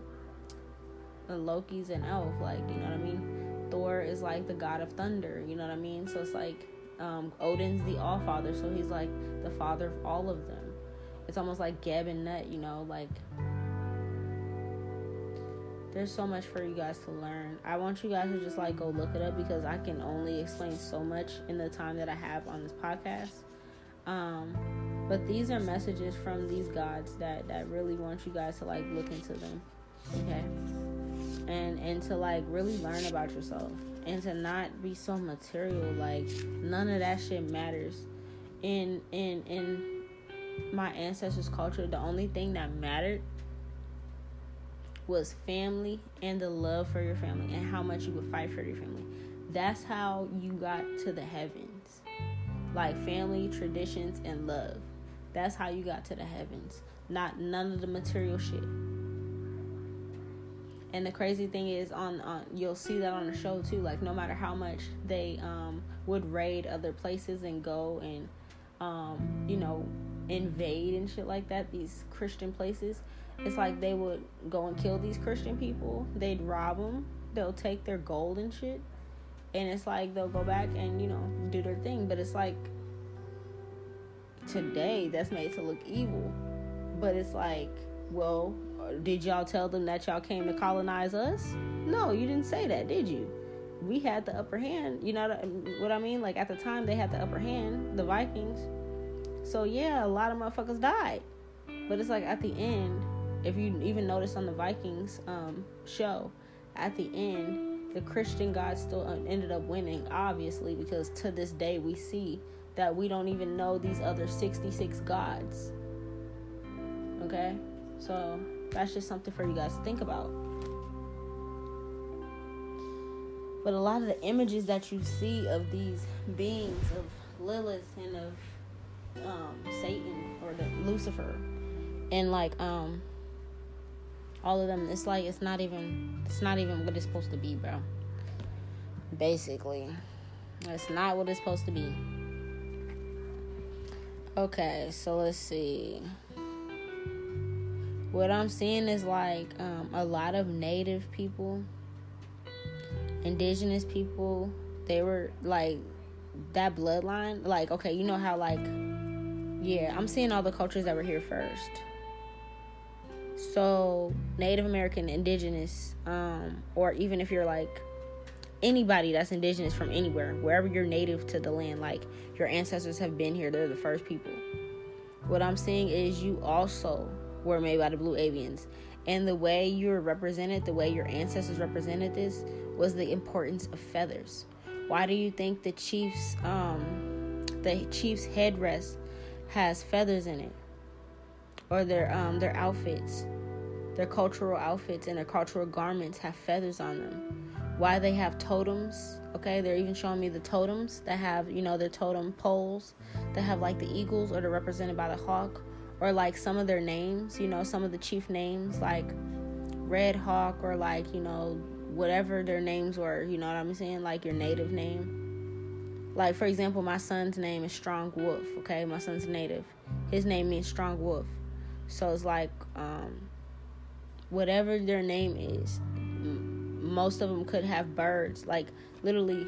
[SPEAKER 1] the Loki's an elf, like, you know what I mean? Thor is like the god of thunder, you know what I mean? So it's like um, Odin's the All Father, so he's like the father of all of them. It's almost like Geb and Nut, you know, like there's so much for you guys to learn. I want you guys to just like go look it up because I can only explain so much in the time that I have on this podcast. Um, but these are messages from these gods that that really want you guys to like look into them, okay, and and to like really learn about yourself and to not be so material like none of that shit matters. In in in my ancestors culture the only thing that mattered was family and the love for your family and how much you would fight for your family. That's how you got to the heavens. Like family traditions and love. That's how you got to the heavens. Not none of the material shit and the crazy thing is on, on you'll see that on the show too like no matter how much they um, would raid other places and go and um, you know invade and shit like that these christian places it's like they would go and kill these christian people. They'd rob them they'll take their gold and shit. And it's like they'll go back and you know do their thing. But it's like today that's made to look evil. But it's like well did y'all tell them that y'all came to colonize us? No, you didn't say that, did you? We had the upper hand. You know what I mean? Like at the time, they had the upper hand, the Vikings. So yeah, a lot of motherfuckers died. But it's like at the end, if you even notice on the Vikings um, show, at the end, the Christian God still uh, ended up winning, obviously, because to this day we see that we don't even know these other 66 gods. Okay? So that's just something for you guys to think about. But a lot of the images that you see of these beings, of Lilith and of um, Satan or the Lucifer, and like um, all of them, it's like it's not even it's not even what it's supposed to be, bro. Basically, it's not what it's supposed to be. Okay, so let's see. What I'm seeing is like um, a lot of native people indigenous people, they were like that bloodline. Like, okay, you know how like yeah, I'm seeing all the cultures that were here first. So, Native American, indigenous, um, or even if you're like anybody that's indigenous from anywhere, wherever you're native to the land, like your ancestors have been here, they're the first people. What I'm seeing is you also were made by the blue avians. And the way you were represented, the way your ancestors represented this, was the importance of feathers. Why do you think the chief's um, the chief's headrest has feathers in it, or their um, their outfits, their cultural outfits and their cultural garments have feathers on them? Why they have totems? Okay, they're even showing me the totems that have you know their totem poles that have like the eagles or they're represented by the hawk or like some of their names, you know, some of the chief names like Red Hawk or like, you know, whatever their names were, you know what I'm saying? Like your native name. Like for example, my son's name is Strong Wolf, okay? My son's native. His name means Strong Wolf. So it's like um whatever their name is, most of them could have birds, like literally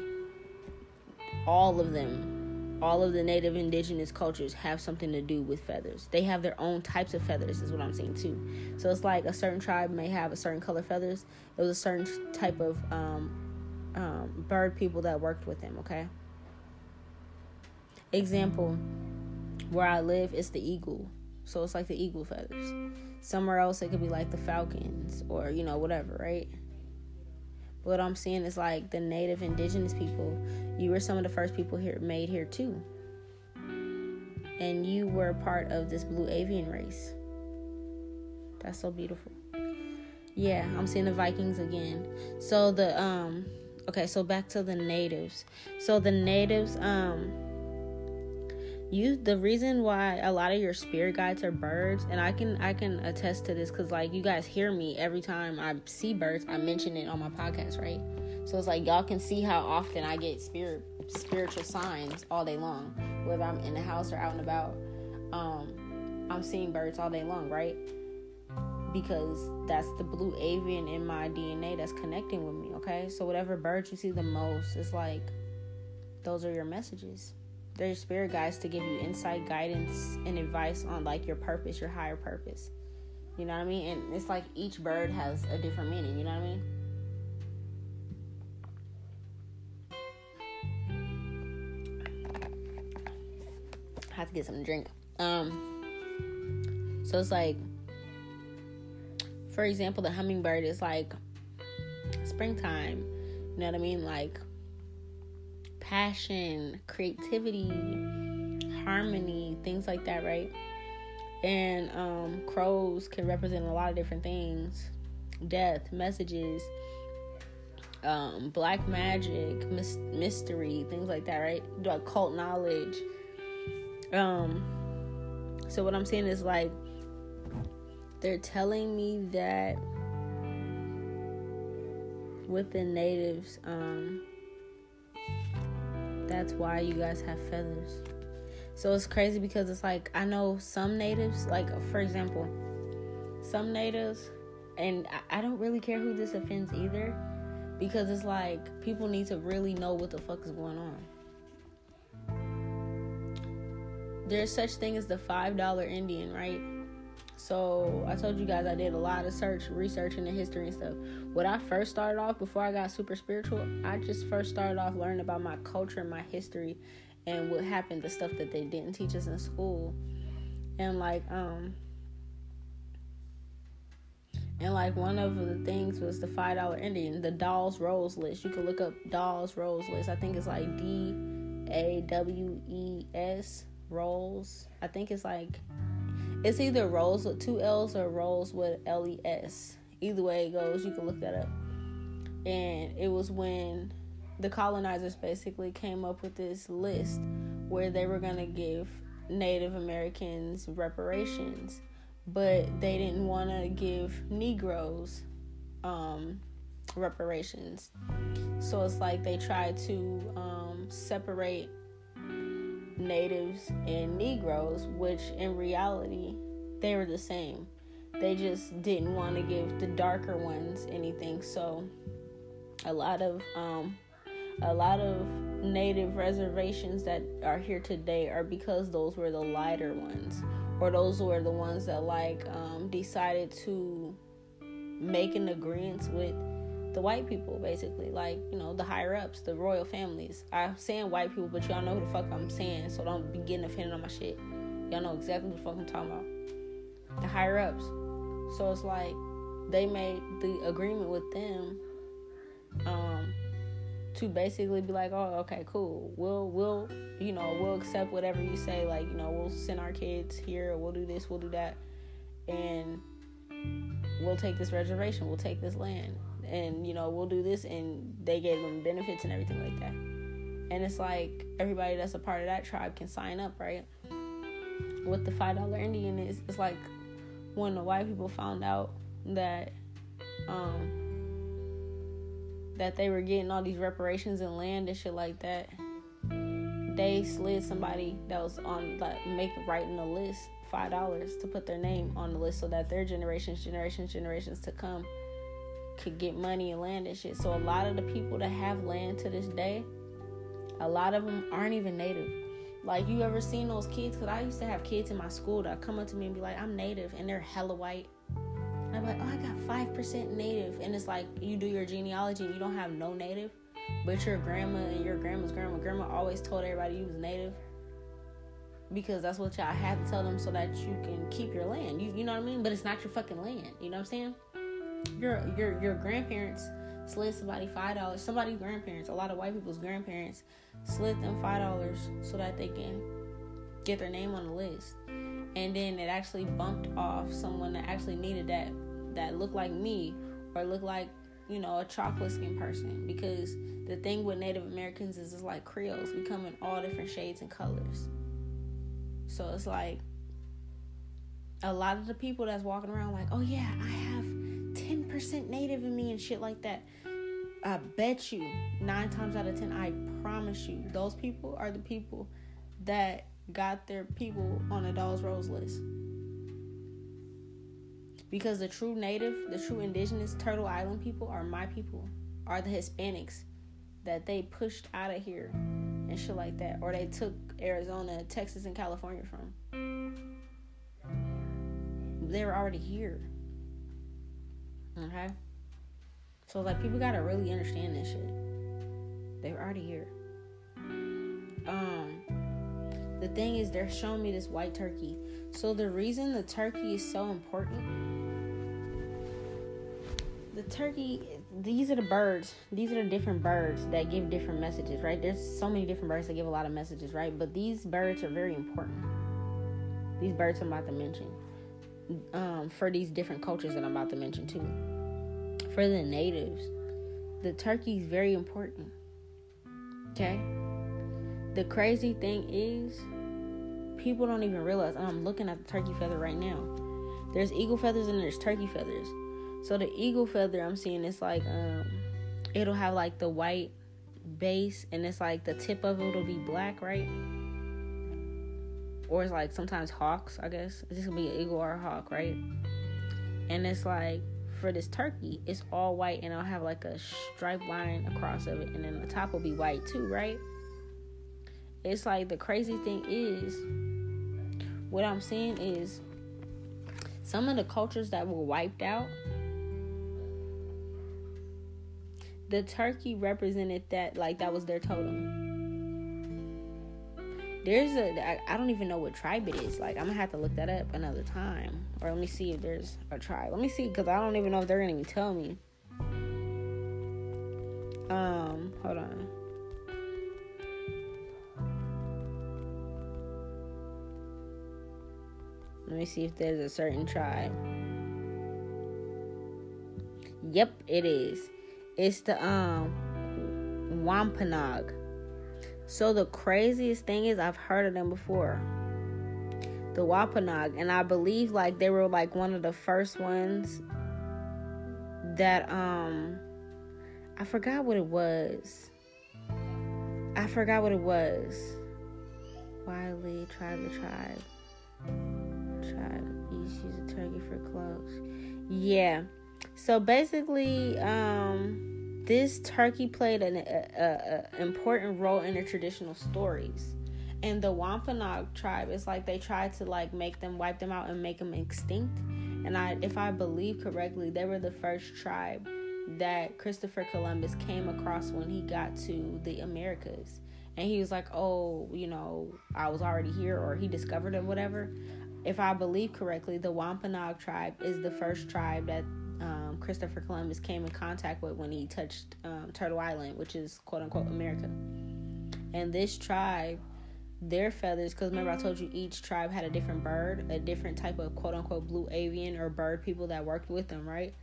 [SPEAKER 1] all of them all of the native indigenous cultures have something to do with feathers. They have their own types of feathers, is what I'm saying too. So it's like a certain tribe may have a certain color feathers. It was a certain type of um, um, bird people that worked with them. Okay. Example: Where I live, it's the eagle, so it's like the eagle feathers. Somewhere else, it could be like the falcons or you know whatever, right? What I'm seeing is like the native indigenous people, you were some of the first people here made here too. And you were part of this blue avian race. That's so beautiful. Yeah, I'm seeing the Vikings again. So the um okay, so back to the natives. So the natives um you the reason why a lot of your spirit guides are birds and i can i can attest to this because like you guys hear me every time i see birds i mention it on my podcast right? So it's like y'all can see how often i get spirit spiritual signs all day long whether i'm in the house or out and about. Um i'm seeing birds all day long right? Because that's the blue avian in my dna that's connecting with me okay? So whatever bird you see the most it's like those are your messages they're spirit guides to give you insight, guidance, and advice on like your purpose, your higher purpose. You know what I mean? And it's like each bird has a different meaning, you know what I mean? I have to get something to drink. Um so it's like for example, the hummingbird is like springtime. You know what I mean? Like passion, creativity, harmony, things like that, right? And um, crows can represent a lot of different things death, messages, um, black magic, mis- mystery, things like that, right? Occult knowledge. Um, so, what I'm saying is like, they're telling me that with the natives, um, that's why you guys have feathers. So it's crazy because it's like I know some natives, like for example, some natives, and I don't really care who this offends either, because it's like people need to really know what the fuck is going on. There's such thing as the five dollar Indian, right? So I told you guys I did a lot of search, research in the history and stuff. When I first started off, before I got super spiritual, I just first started off learning about my culture and my history and what happened, the stuff that they didn't teach us in school. And like, um, And like one of the things was the five dollar Indian, the Dawes Rolls list. You can look up Dawes Rolls list. I think it's like D A W E S Rolls. I think it's like it's either Rolls with two L's or Rolls with L E S. Either way it goes, you can look that up. And it was when the colonizers basically came up with this list where they were gonna give Native Americans reparations, but they didn't want to give Negroes um, reparations. So it's like they tried to um, separate natives and Negroes, which in reality they were the same. They just didn't want to give the darker ones anything. So a lot of um, a lot of native reservations that are here today are because those were the lighter ones or those were the ones that like um, decided to make an agreement with the white people basically like you know the higher ups the royal families i'm saying white people but y'all know who the fuck i'm saying so don't be getting offended on my shit y'all know exactly what the fuck i'm talking about the higher ups so it's like they made the agreement with them um to basically be like, oh, okay, cool. We'll we'll you know we'll accept whatever you say. Like you know we'll send our kids here. We'll do this. We'll do that, and we'll take this reservation. We'll take this land, and you know we'll do this. And they gave them benefits and everything like that. And it's like everybody that's a part of that tribe can sign up, right? What the five dollar Indian is, it's like when the white people found out that um that they were getting all these reparations and land and shit like that, they slid somebody that was on like make writing a list five dollars to put their name on the list so that their generations, generations, generations to come could get money and land and shit. So a lot of the people that have land to this day, a lot of them aren't even native. Like you ever seen those kids? Cause I used to have kids in my school that come up to me and be like, "I'm native," and they're hella white and I'm like, oh, I got 5% native. And it's like you do your genealogy and you don't have no native, but your grandma and your grandma's grandma, grandma always told everybody you was native because that's what y'all had to tell them so that you can keep your land. You, you know what I mean? But it's not your fucking land. You know what I'm saying? Your your your grandparents slid somebody five dollars. Somebody's grandparents, a lot of white people's grandparents, slid them five dollars so that they can get their name on the list. And then it actually bumped off someone that actually needed that that looked like me or looked like you know a chocolate skin person because the thing with Native Americans is it's like Creoles. We come in all different shades and colors. So it's like a lot of the people that's walking around like, oh yeah, I have 10% native in me and shit like that. I bet you nine times out of ten, I promise you, those people are the people that got their people on a Dawes Rolls list because the true native, the true indigenous Turtle Island people are my people, are the Hispanics that they pushed out of here and shit like that, or they took Arizona, Texas, and California from. They were already here. Okay? So, like, people gotta really understand this shit. They're already here. Um, the thing is, they're showing me this white turkey. So, the reason the turkey is so important the turkey these are the birds these are the different birds that give different messages right there's so many different birds that give a lot of messages right but these birds are very important these birds i'm about to mention um, for these different cultures that i'm about to mention too for the natives the turkey is very important okay the crazy thing is people don't even realize i'm looking at the turkey feather right now there's eagle feathers and there's turkey feathers so the eagle feather I'm seeing is like um it'll have like the white base and it's like the tip of it will be black, right? Or it's like sometimes hawks, I guess. This could be an eagle or a hawk, right? And it's like for this turkey, it's all white and I'll have like a stripe line across of it, and then the top will be white too, right? It's like the crazy thing is what I'm seeing is some of the cultures that were wiped out the turkey represented that like that was their totem. There's a I, don't even know what tribe it is. Like I'm gonna have to look that up another time, or let me see if there's a tribe. Let me see because I don't even know if they're gonna even tell me. Um, hold on. Let me see if there's a certain tribe. Yep, it is. It's the um Wampanoag. So the craziest thing is I've heard of them before. The Wampanoag, and I believe like they were like one of the first ones that um I forgot what it was. I forgot what it was. Wiley, tribe to tribe. Tribe. East use a turkey for clothes. Yeah. So basically, um this turkey played an a, a, important role in the traditional stories. And the Wampanoag tribe is like they tried to like make them wipe them out and make them extinct. And I, if I believe correctly, they were the first tribe that Christopher Columbus came across when he got to the Americas. And he was like, "Oh, you know, I was already here, or he discovered it, whatever." If I believe correctly, the Wampanoag tribe is the first tribe that um, Christopher Columbus came in contact with when he touched um, Turtle Island, which is quote unquote America. And this tribe, their feathers, because remember I told you each tribe had a different bird, a different type of quote unquote blue avian or bird people that worked with them, right?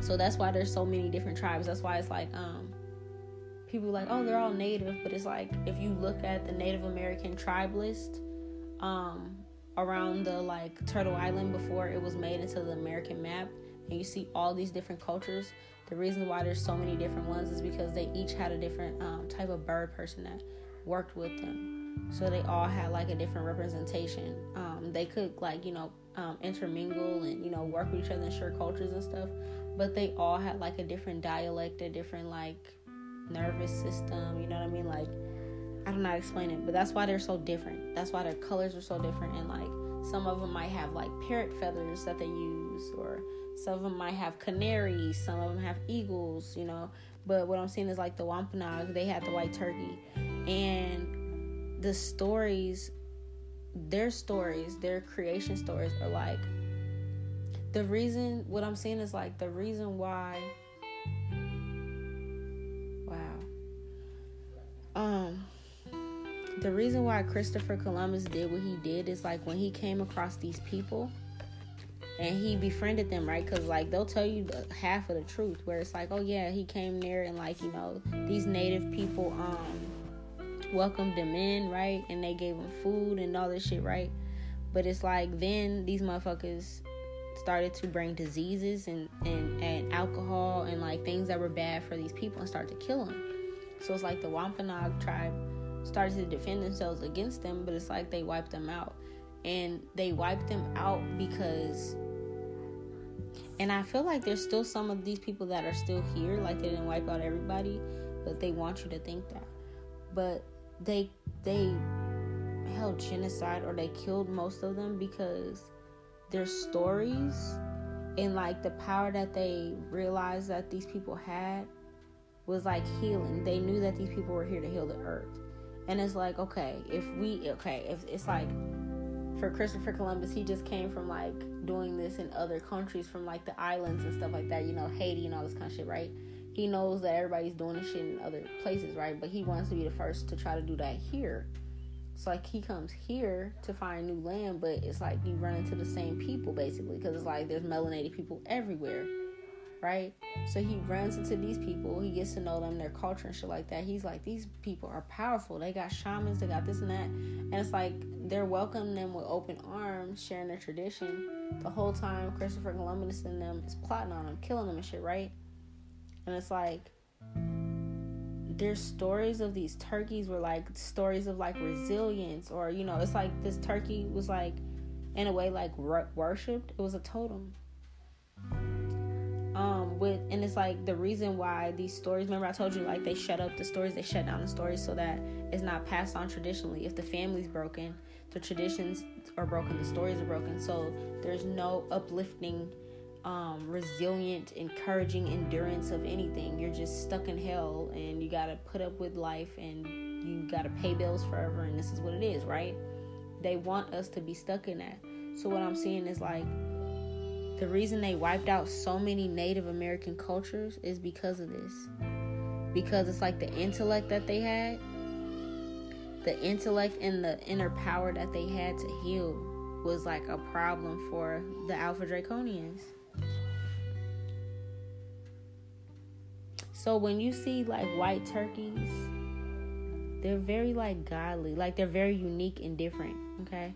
[SPEAKER 1] So that's why there's so many different tribes. That's why it's like um, people like, oh, they're all native, but it's like if you look at the Native American tribe list, um, around the like Turtle Island before it was made into the American map, and you see all these different cultures. The reason why there's so many different ones is because they each had a different um, type of bird person that worked with them. So they all had like a different representation. Um, they could like you know um, intermingle and you know work with each other and share cultures and stuff, but they all had like a different dialect, a different like nervous system. You know what I mean? Like I don't know how to explain it, but that's why they're so different. That's why their colors are so different, and like some of them might have like parrot feathers that they use, or some of them might have canaries, some of them have eagles, you know. But what I'm saying is like the Wampanoag, they had the white turkey, and the stories, their stories, their creation stories are like the reason. What I'm saying is like the reason why. Wow. Um the reason why Christopher Columbus did what he did is like when he came across these people and he befriended them, right? Because like they'll tell you the, half of the truth, where it's like, oh yeah, he came there and like you know these native people um welcomed him in, right? And they gave him food and all this shit, right? But it's like then these motherfuckers started to bring diseases and and and alcohol and like things that were bad for these people and start to kill them. So it's like the Wampanoag tribe started to defend themselves against them, but it's like they wiped them out. And they wiped them out because and I feel like there's still some of these people that are still here, like they didn't wipe out everybody, but they want you to think that. But they they held genocide or they killed most of them because their stories and like the power that they realized that these people had was like healing. They knew that these people were here to heal the earth. And it's like, okay, if we okay, if it's like for Christopher Columbus, he just came from like doing this in other countries, from like the islands and stuff like that, you know, Haiti and all this kind of shit, right? He knows that everybody's doing this shit in other places, right? But he wants to be the first to try to do that here. So like he comes here to find new land, but it's like you run into the same people basically, because it's like there's melanated people everywhere right? So he runs into these people, he gets to know them, their culture and shit like that. He's like, these people are powerful. They got shamans, they got this and that. And it's like they're welcoming them with open arms, sharing their tradition. The whole time Christopher Columbus and them is plotting on them, killing them and shit, right? And it's like there's stories of these turkeys were like stories of like resilience or you know it's like this turkey was like in a way like worshipped it was a totem um with and it's like the reason why these stories remember i told you like they shut up the stories they shut down the stories so that it's not passed on traditionally if the family's broken the traditions are broken the stories are broken so there's no uplifting um, resilient, encouraging endurance of anything. You're just stuck in hell and you got to put up with life and you got to pay bills forever, and this is what it is, right? They want us to be stuck in that. So, what I'm seeing is like the reason they wiped out so many Native American cultures is because of this. Because it's like the intellect that they had, the intellect and the inner power that they had to heal was like a problem for the Alpha Draconians. So when you see like white turkeys, they're very like godly, like they're very unique and different, okay?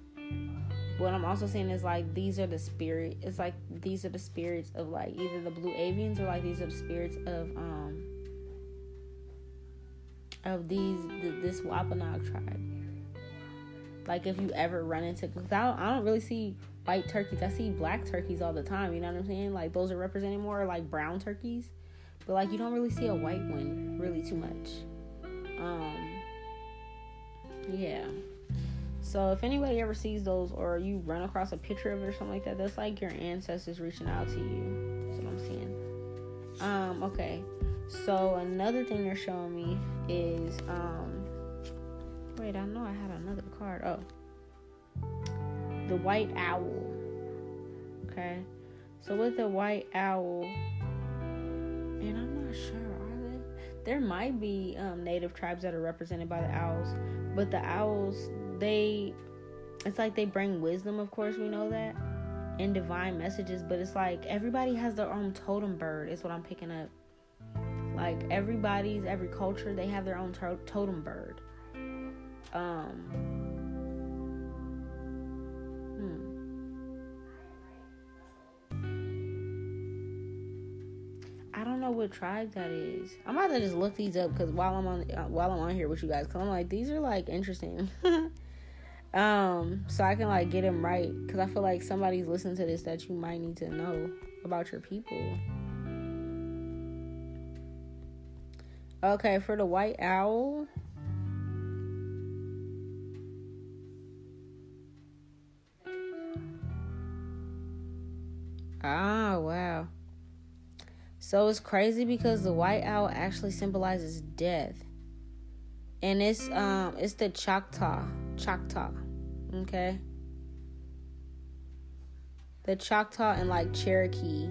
[SPEAKER 1] What I'm also saying is like these are the spirit. It's like these are the spirits of like either the blue avians or like these are the spirits of um of these this Wampanoag tribe. Like if you ever run into, cause I don't, I don't really see white turkeys. I see black turkeys all the time. You know what I'm saying? Like those are represented more like brown turkeys, but like you don't really see a white one really too much. Um, yeah. So if anybody ever sees those or you run across a picture of it or something like that, that's like your ancestors reaching out to you. That's what I'm seeing. Um, okay. So another thing they're showing me is um wait, I know I had another card. Oh. The white owl. Okay. So with the white owl, and I'm not sure, are they? There might be um, native tribes that are represented by the owls, but the owls they it's like they bring wisdom of course we know that and divine messages but it's like everybody has their own totem bird is what i'm picking up like everybody's every culture they have their own to- totem bird um hmm. I don't know what tribe that is. I'm about to just look these up because while I'm on uh, while I'm on here with you guys, cause I'm like these are like interesting. um so i can like get him right. Because i feel like somebody's listening to this that you might need to know about your people. Okay for the white owl. Ah wow. So it's crazy because the white owl actually symbolizes death and it's um it's the choctaw choctaw okay? The choctaw and like cherokee.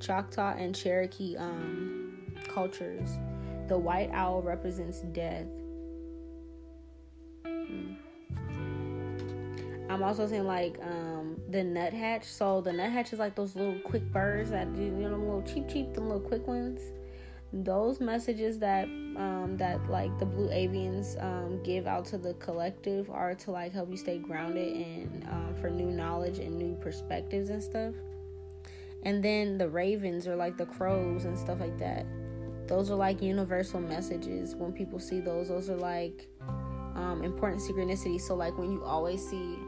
[SPEAKER 1] Choctaw and cherokee um cultures. The white owl represents death. Hmm. i'm also saying like um the nuthatch. So the nuthatch is like those little quick birds that do you know little cheap cheap them little quick ones those messages that um, that like the blue avians um, give out to the collective are to like help you stay grounded and um, for new knowledge and new perspectives and stuff. And then the ravens are like the crows and stuff like that. Those are like universal messages when people see those. Those are like um, important synchronicity. So like when you always see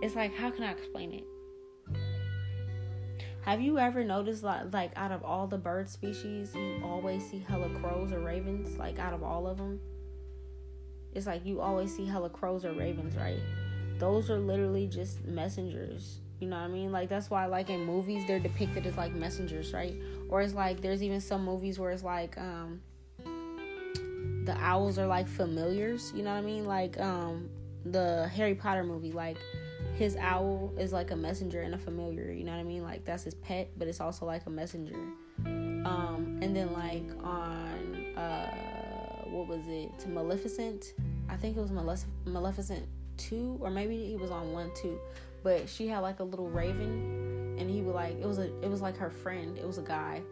[SPEAKER 1] it's like how can i explain it have you ever noticed like like out of all the bird species, you always see hella crows or ravens? Like out of all of them, it's like you always see hella crows or ravens, right? Those are literally just messengers. You know what I mean? Like that's why like in movies they're depicted as like messengers, right? Or it's like there's even some movies where it's like um the owls are like familiars, you know what I mean? Like um the Harry Potter movie like his owl is like a messenger and a familiar you know what i mean? Like that's his pet but it's also like a messenger. Um and then like on uh what was it? Maleficent? I think it was Malef- maleficent 2 or maybe he was on 1 too. But she had like a little raven and he would like it was a it was like her friend. It was a guy.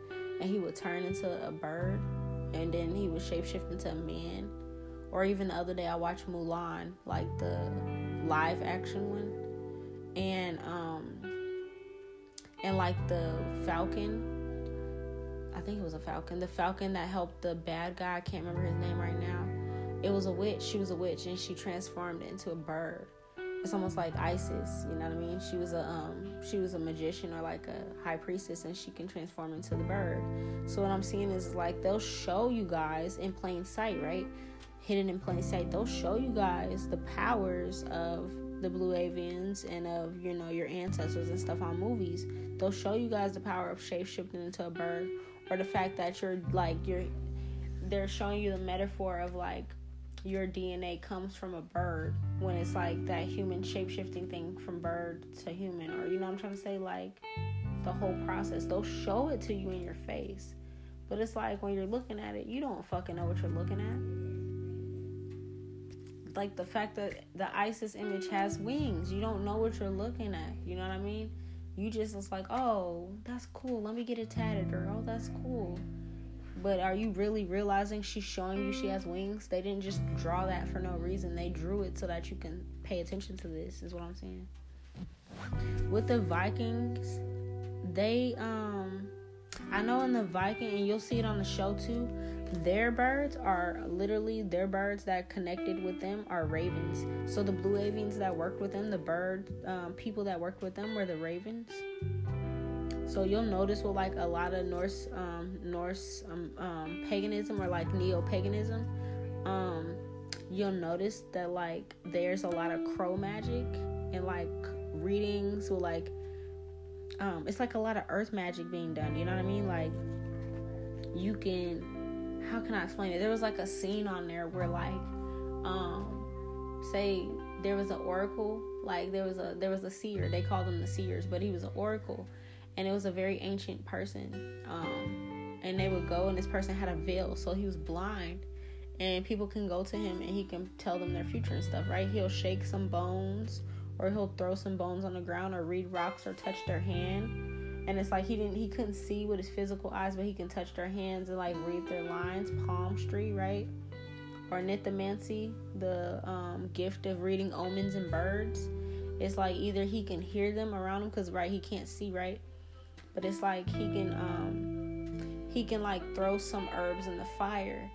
[SPEAKER 1] And he would turn into a bird and then he would shapeshift into a man. Or even the other day i watched mulan like the live action one and um and like the falcon. I think it was a falcon. The falcon that helped the bad guy. I can't remember his name right now. It was a witch. She was a witch and she transformed into a bird. It's almost like isis you know what i mean? She was a um she was a magician or like a high priestess and she can transform into the bird. So what i'm seeing is like they'll show you guys in plain sight right? Hidden in plain sight. They'll show you guys the powers of the blue avians and of you know your ancestors and stuff on movies they'll show you guys the power of shape shifting into a bird or the fact that you're like you're they're showing you the metaphor of like your DNA comes from a bird when it's like that human shape shifting thing from bird to human or you know I'm trying to say? Like the whole process. They'll show it to you in your face but it's like when you're looking at it you don't fucking know what you're looking at like the fact that the Isis image has wings. You don't know what you're looking at. You know what I mean? You just it's like, oh, that's cool. Let me get it tatted, or oh, that's cool. But are you really realizing she's showing you she has wings? They didn't just draw that for no reason. They drew it so that you can pay attention to this. Is what I'm saying. With the Vikings, they um, I know in the Viking, and you'll see it on the show too their birds are literally their birds that connected with them are ravens. So the blue avians that worked with them, the bird um, people that worked with them were the ravens. So you'll notice with like a lot of Norse um, Norse um, um paganism or like neo paganism, um, you'll notice that like there's a lot of crow magic and like readings with like um, it's like a lot of earth magic being done. You know what I mean? Like you can how can I explain it? There was like a scene on there where like um say there was an oracle, like there was a there was a seer. They called them the seers, but he was an oracle and it was a very ancient person. Um and they would go and this person had a veil, so he was blind. And people can go to him and he can tell them their future and stuff, right? He'll shake some bones or he'll throw some bones on the ground or read rocks or touch their hand and it's like he didn't he couldn't see with his physical eyes but he can touch their hands and like read their lines. Palm palmistry right? Ornithomancy the um, gift of reading omens and birds. It's like either he can hear them around him because right he can't see right? But it's like he can um he can like throw some herbs in the fire.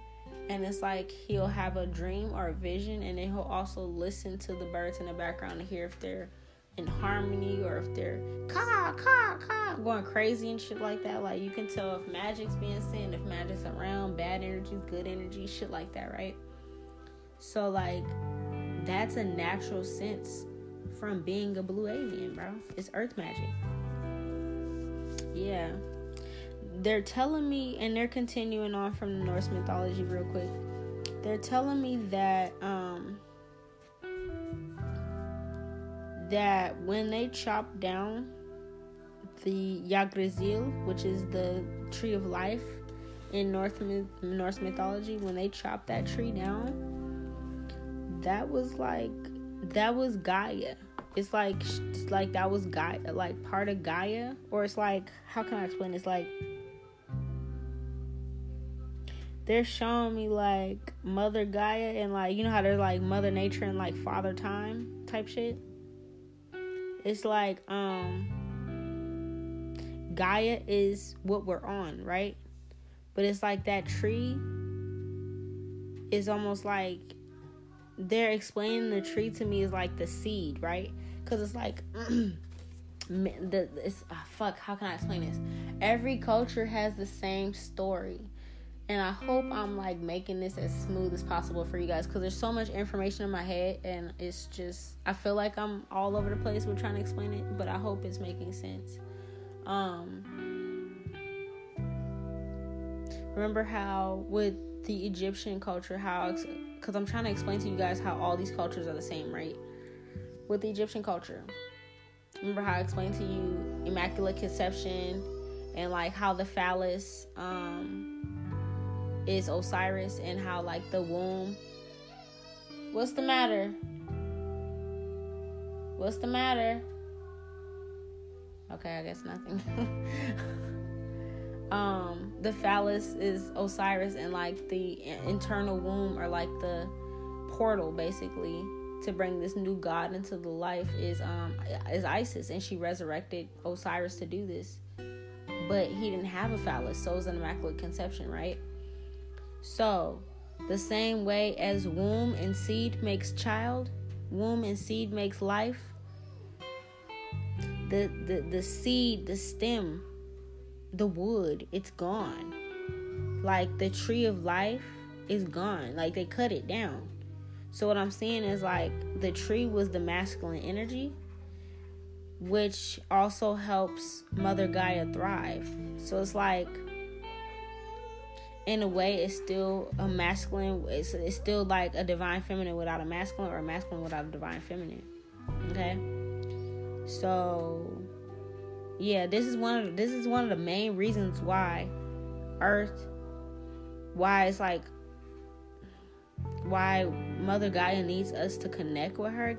[SPEAKER 1] And it's like he'll have a dream or a vision and then he'll also listen to the birds in the background to hear if they're in harmony or if they're going crazy and shit like that. Like you can tell if magic's being sent if magic's around bad energy good energy shit like that right? So like that's a natural sense from being a blue avian bro. It's earth magic. Yeah. They're telling me and they're continuing on from the norse mythology real quick. They're telling me that um that when they chop down the Yggdrasil, which is the tree of life in North Norse mythology, when they chop that tree down, that was like that was Gaia. It's like it's like that was Gaia, like part of Gaia, or it's like how can I explain? It's like they're showing me like Mother Gaia and like you know how they're like Mother Nature and like Father Time type shit it's like um Gaia is what we're on, right? But it's like that tree is almost like they're explaining the tree to me is like the seed, right? Because it's like the it's oh, fuck. How can I explain this? Every culture has the same story, and I hope I'm like making this as smooth as possible for you guys because there's so much information in my head and it's just I feel like I'm all over the place with trying to explain it, but I hope it's making sense. Um remember how with the Egyptian culture how cuz I'm trying to explain to you guys how all these cultures are the same, right? With the Egyptian culture. Remember how I explained to you immaculate conception and like how the phallus um is Osiris and how like the womb. What's the matter? What's the matter? Okay, I guess nothing. um, the phallus is Osiris and like the internal womb or like the portal basically to bring this new god into the life is um is Isis and she resurrected Osiris to do this. But he didn't have a phallus, so it was an immaculate conception, right? So, the same way as womb and seed makes child, womb and seed makes life. The the the seed, the stem, the wood, it's gone. Like the tree of life is gone. Like they cut it down. So what I'm seeing is like the tree was the masculine energy, which also helps Mother Gaia thrive. So it's like in a way it's still a masculine it's, it's still like a divine feminine without a masculine or a masculine without a divine feminine. Okay? So yeah this is one of this is one of the main reasons why earth why it's like why mother gaia needs us to connect with her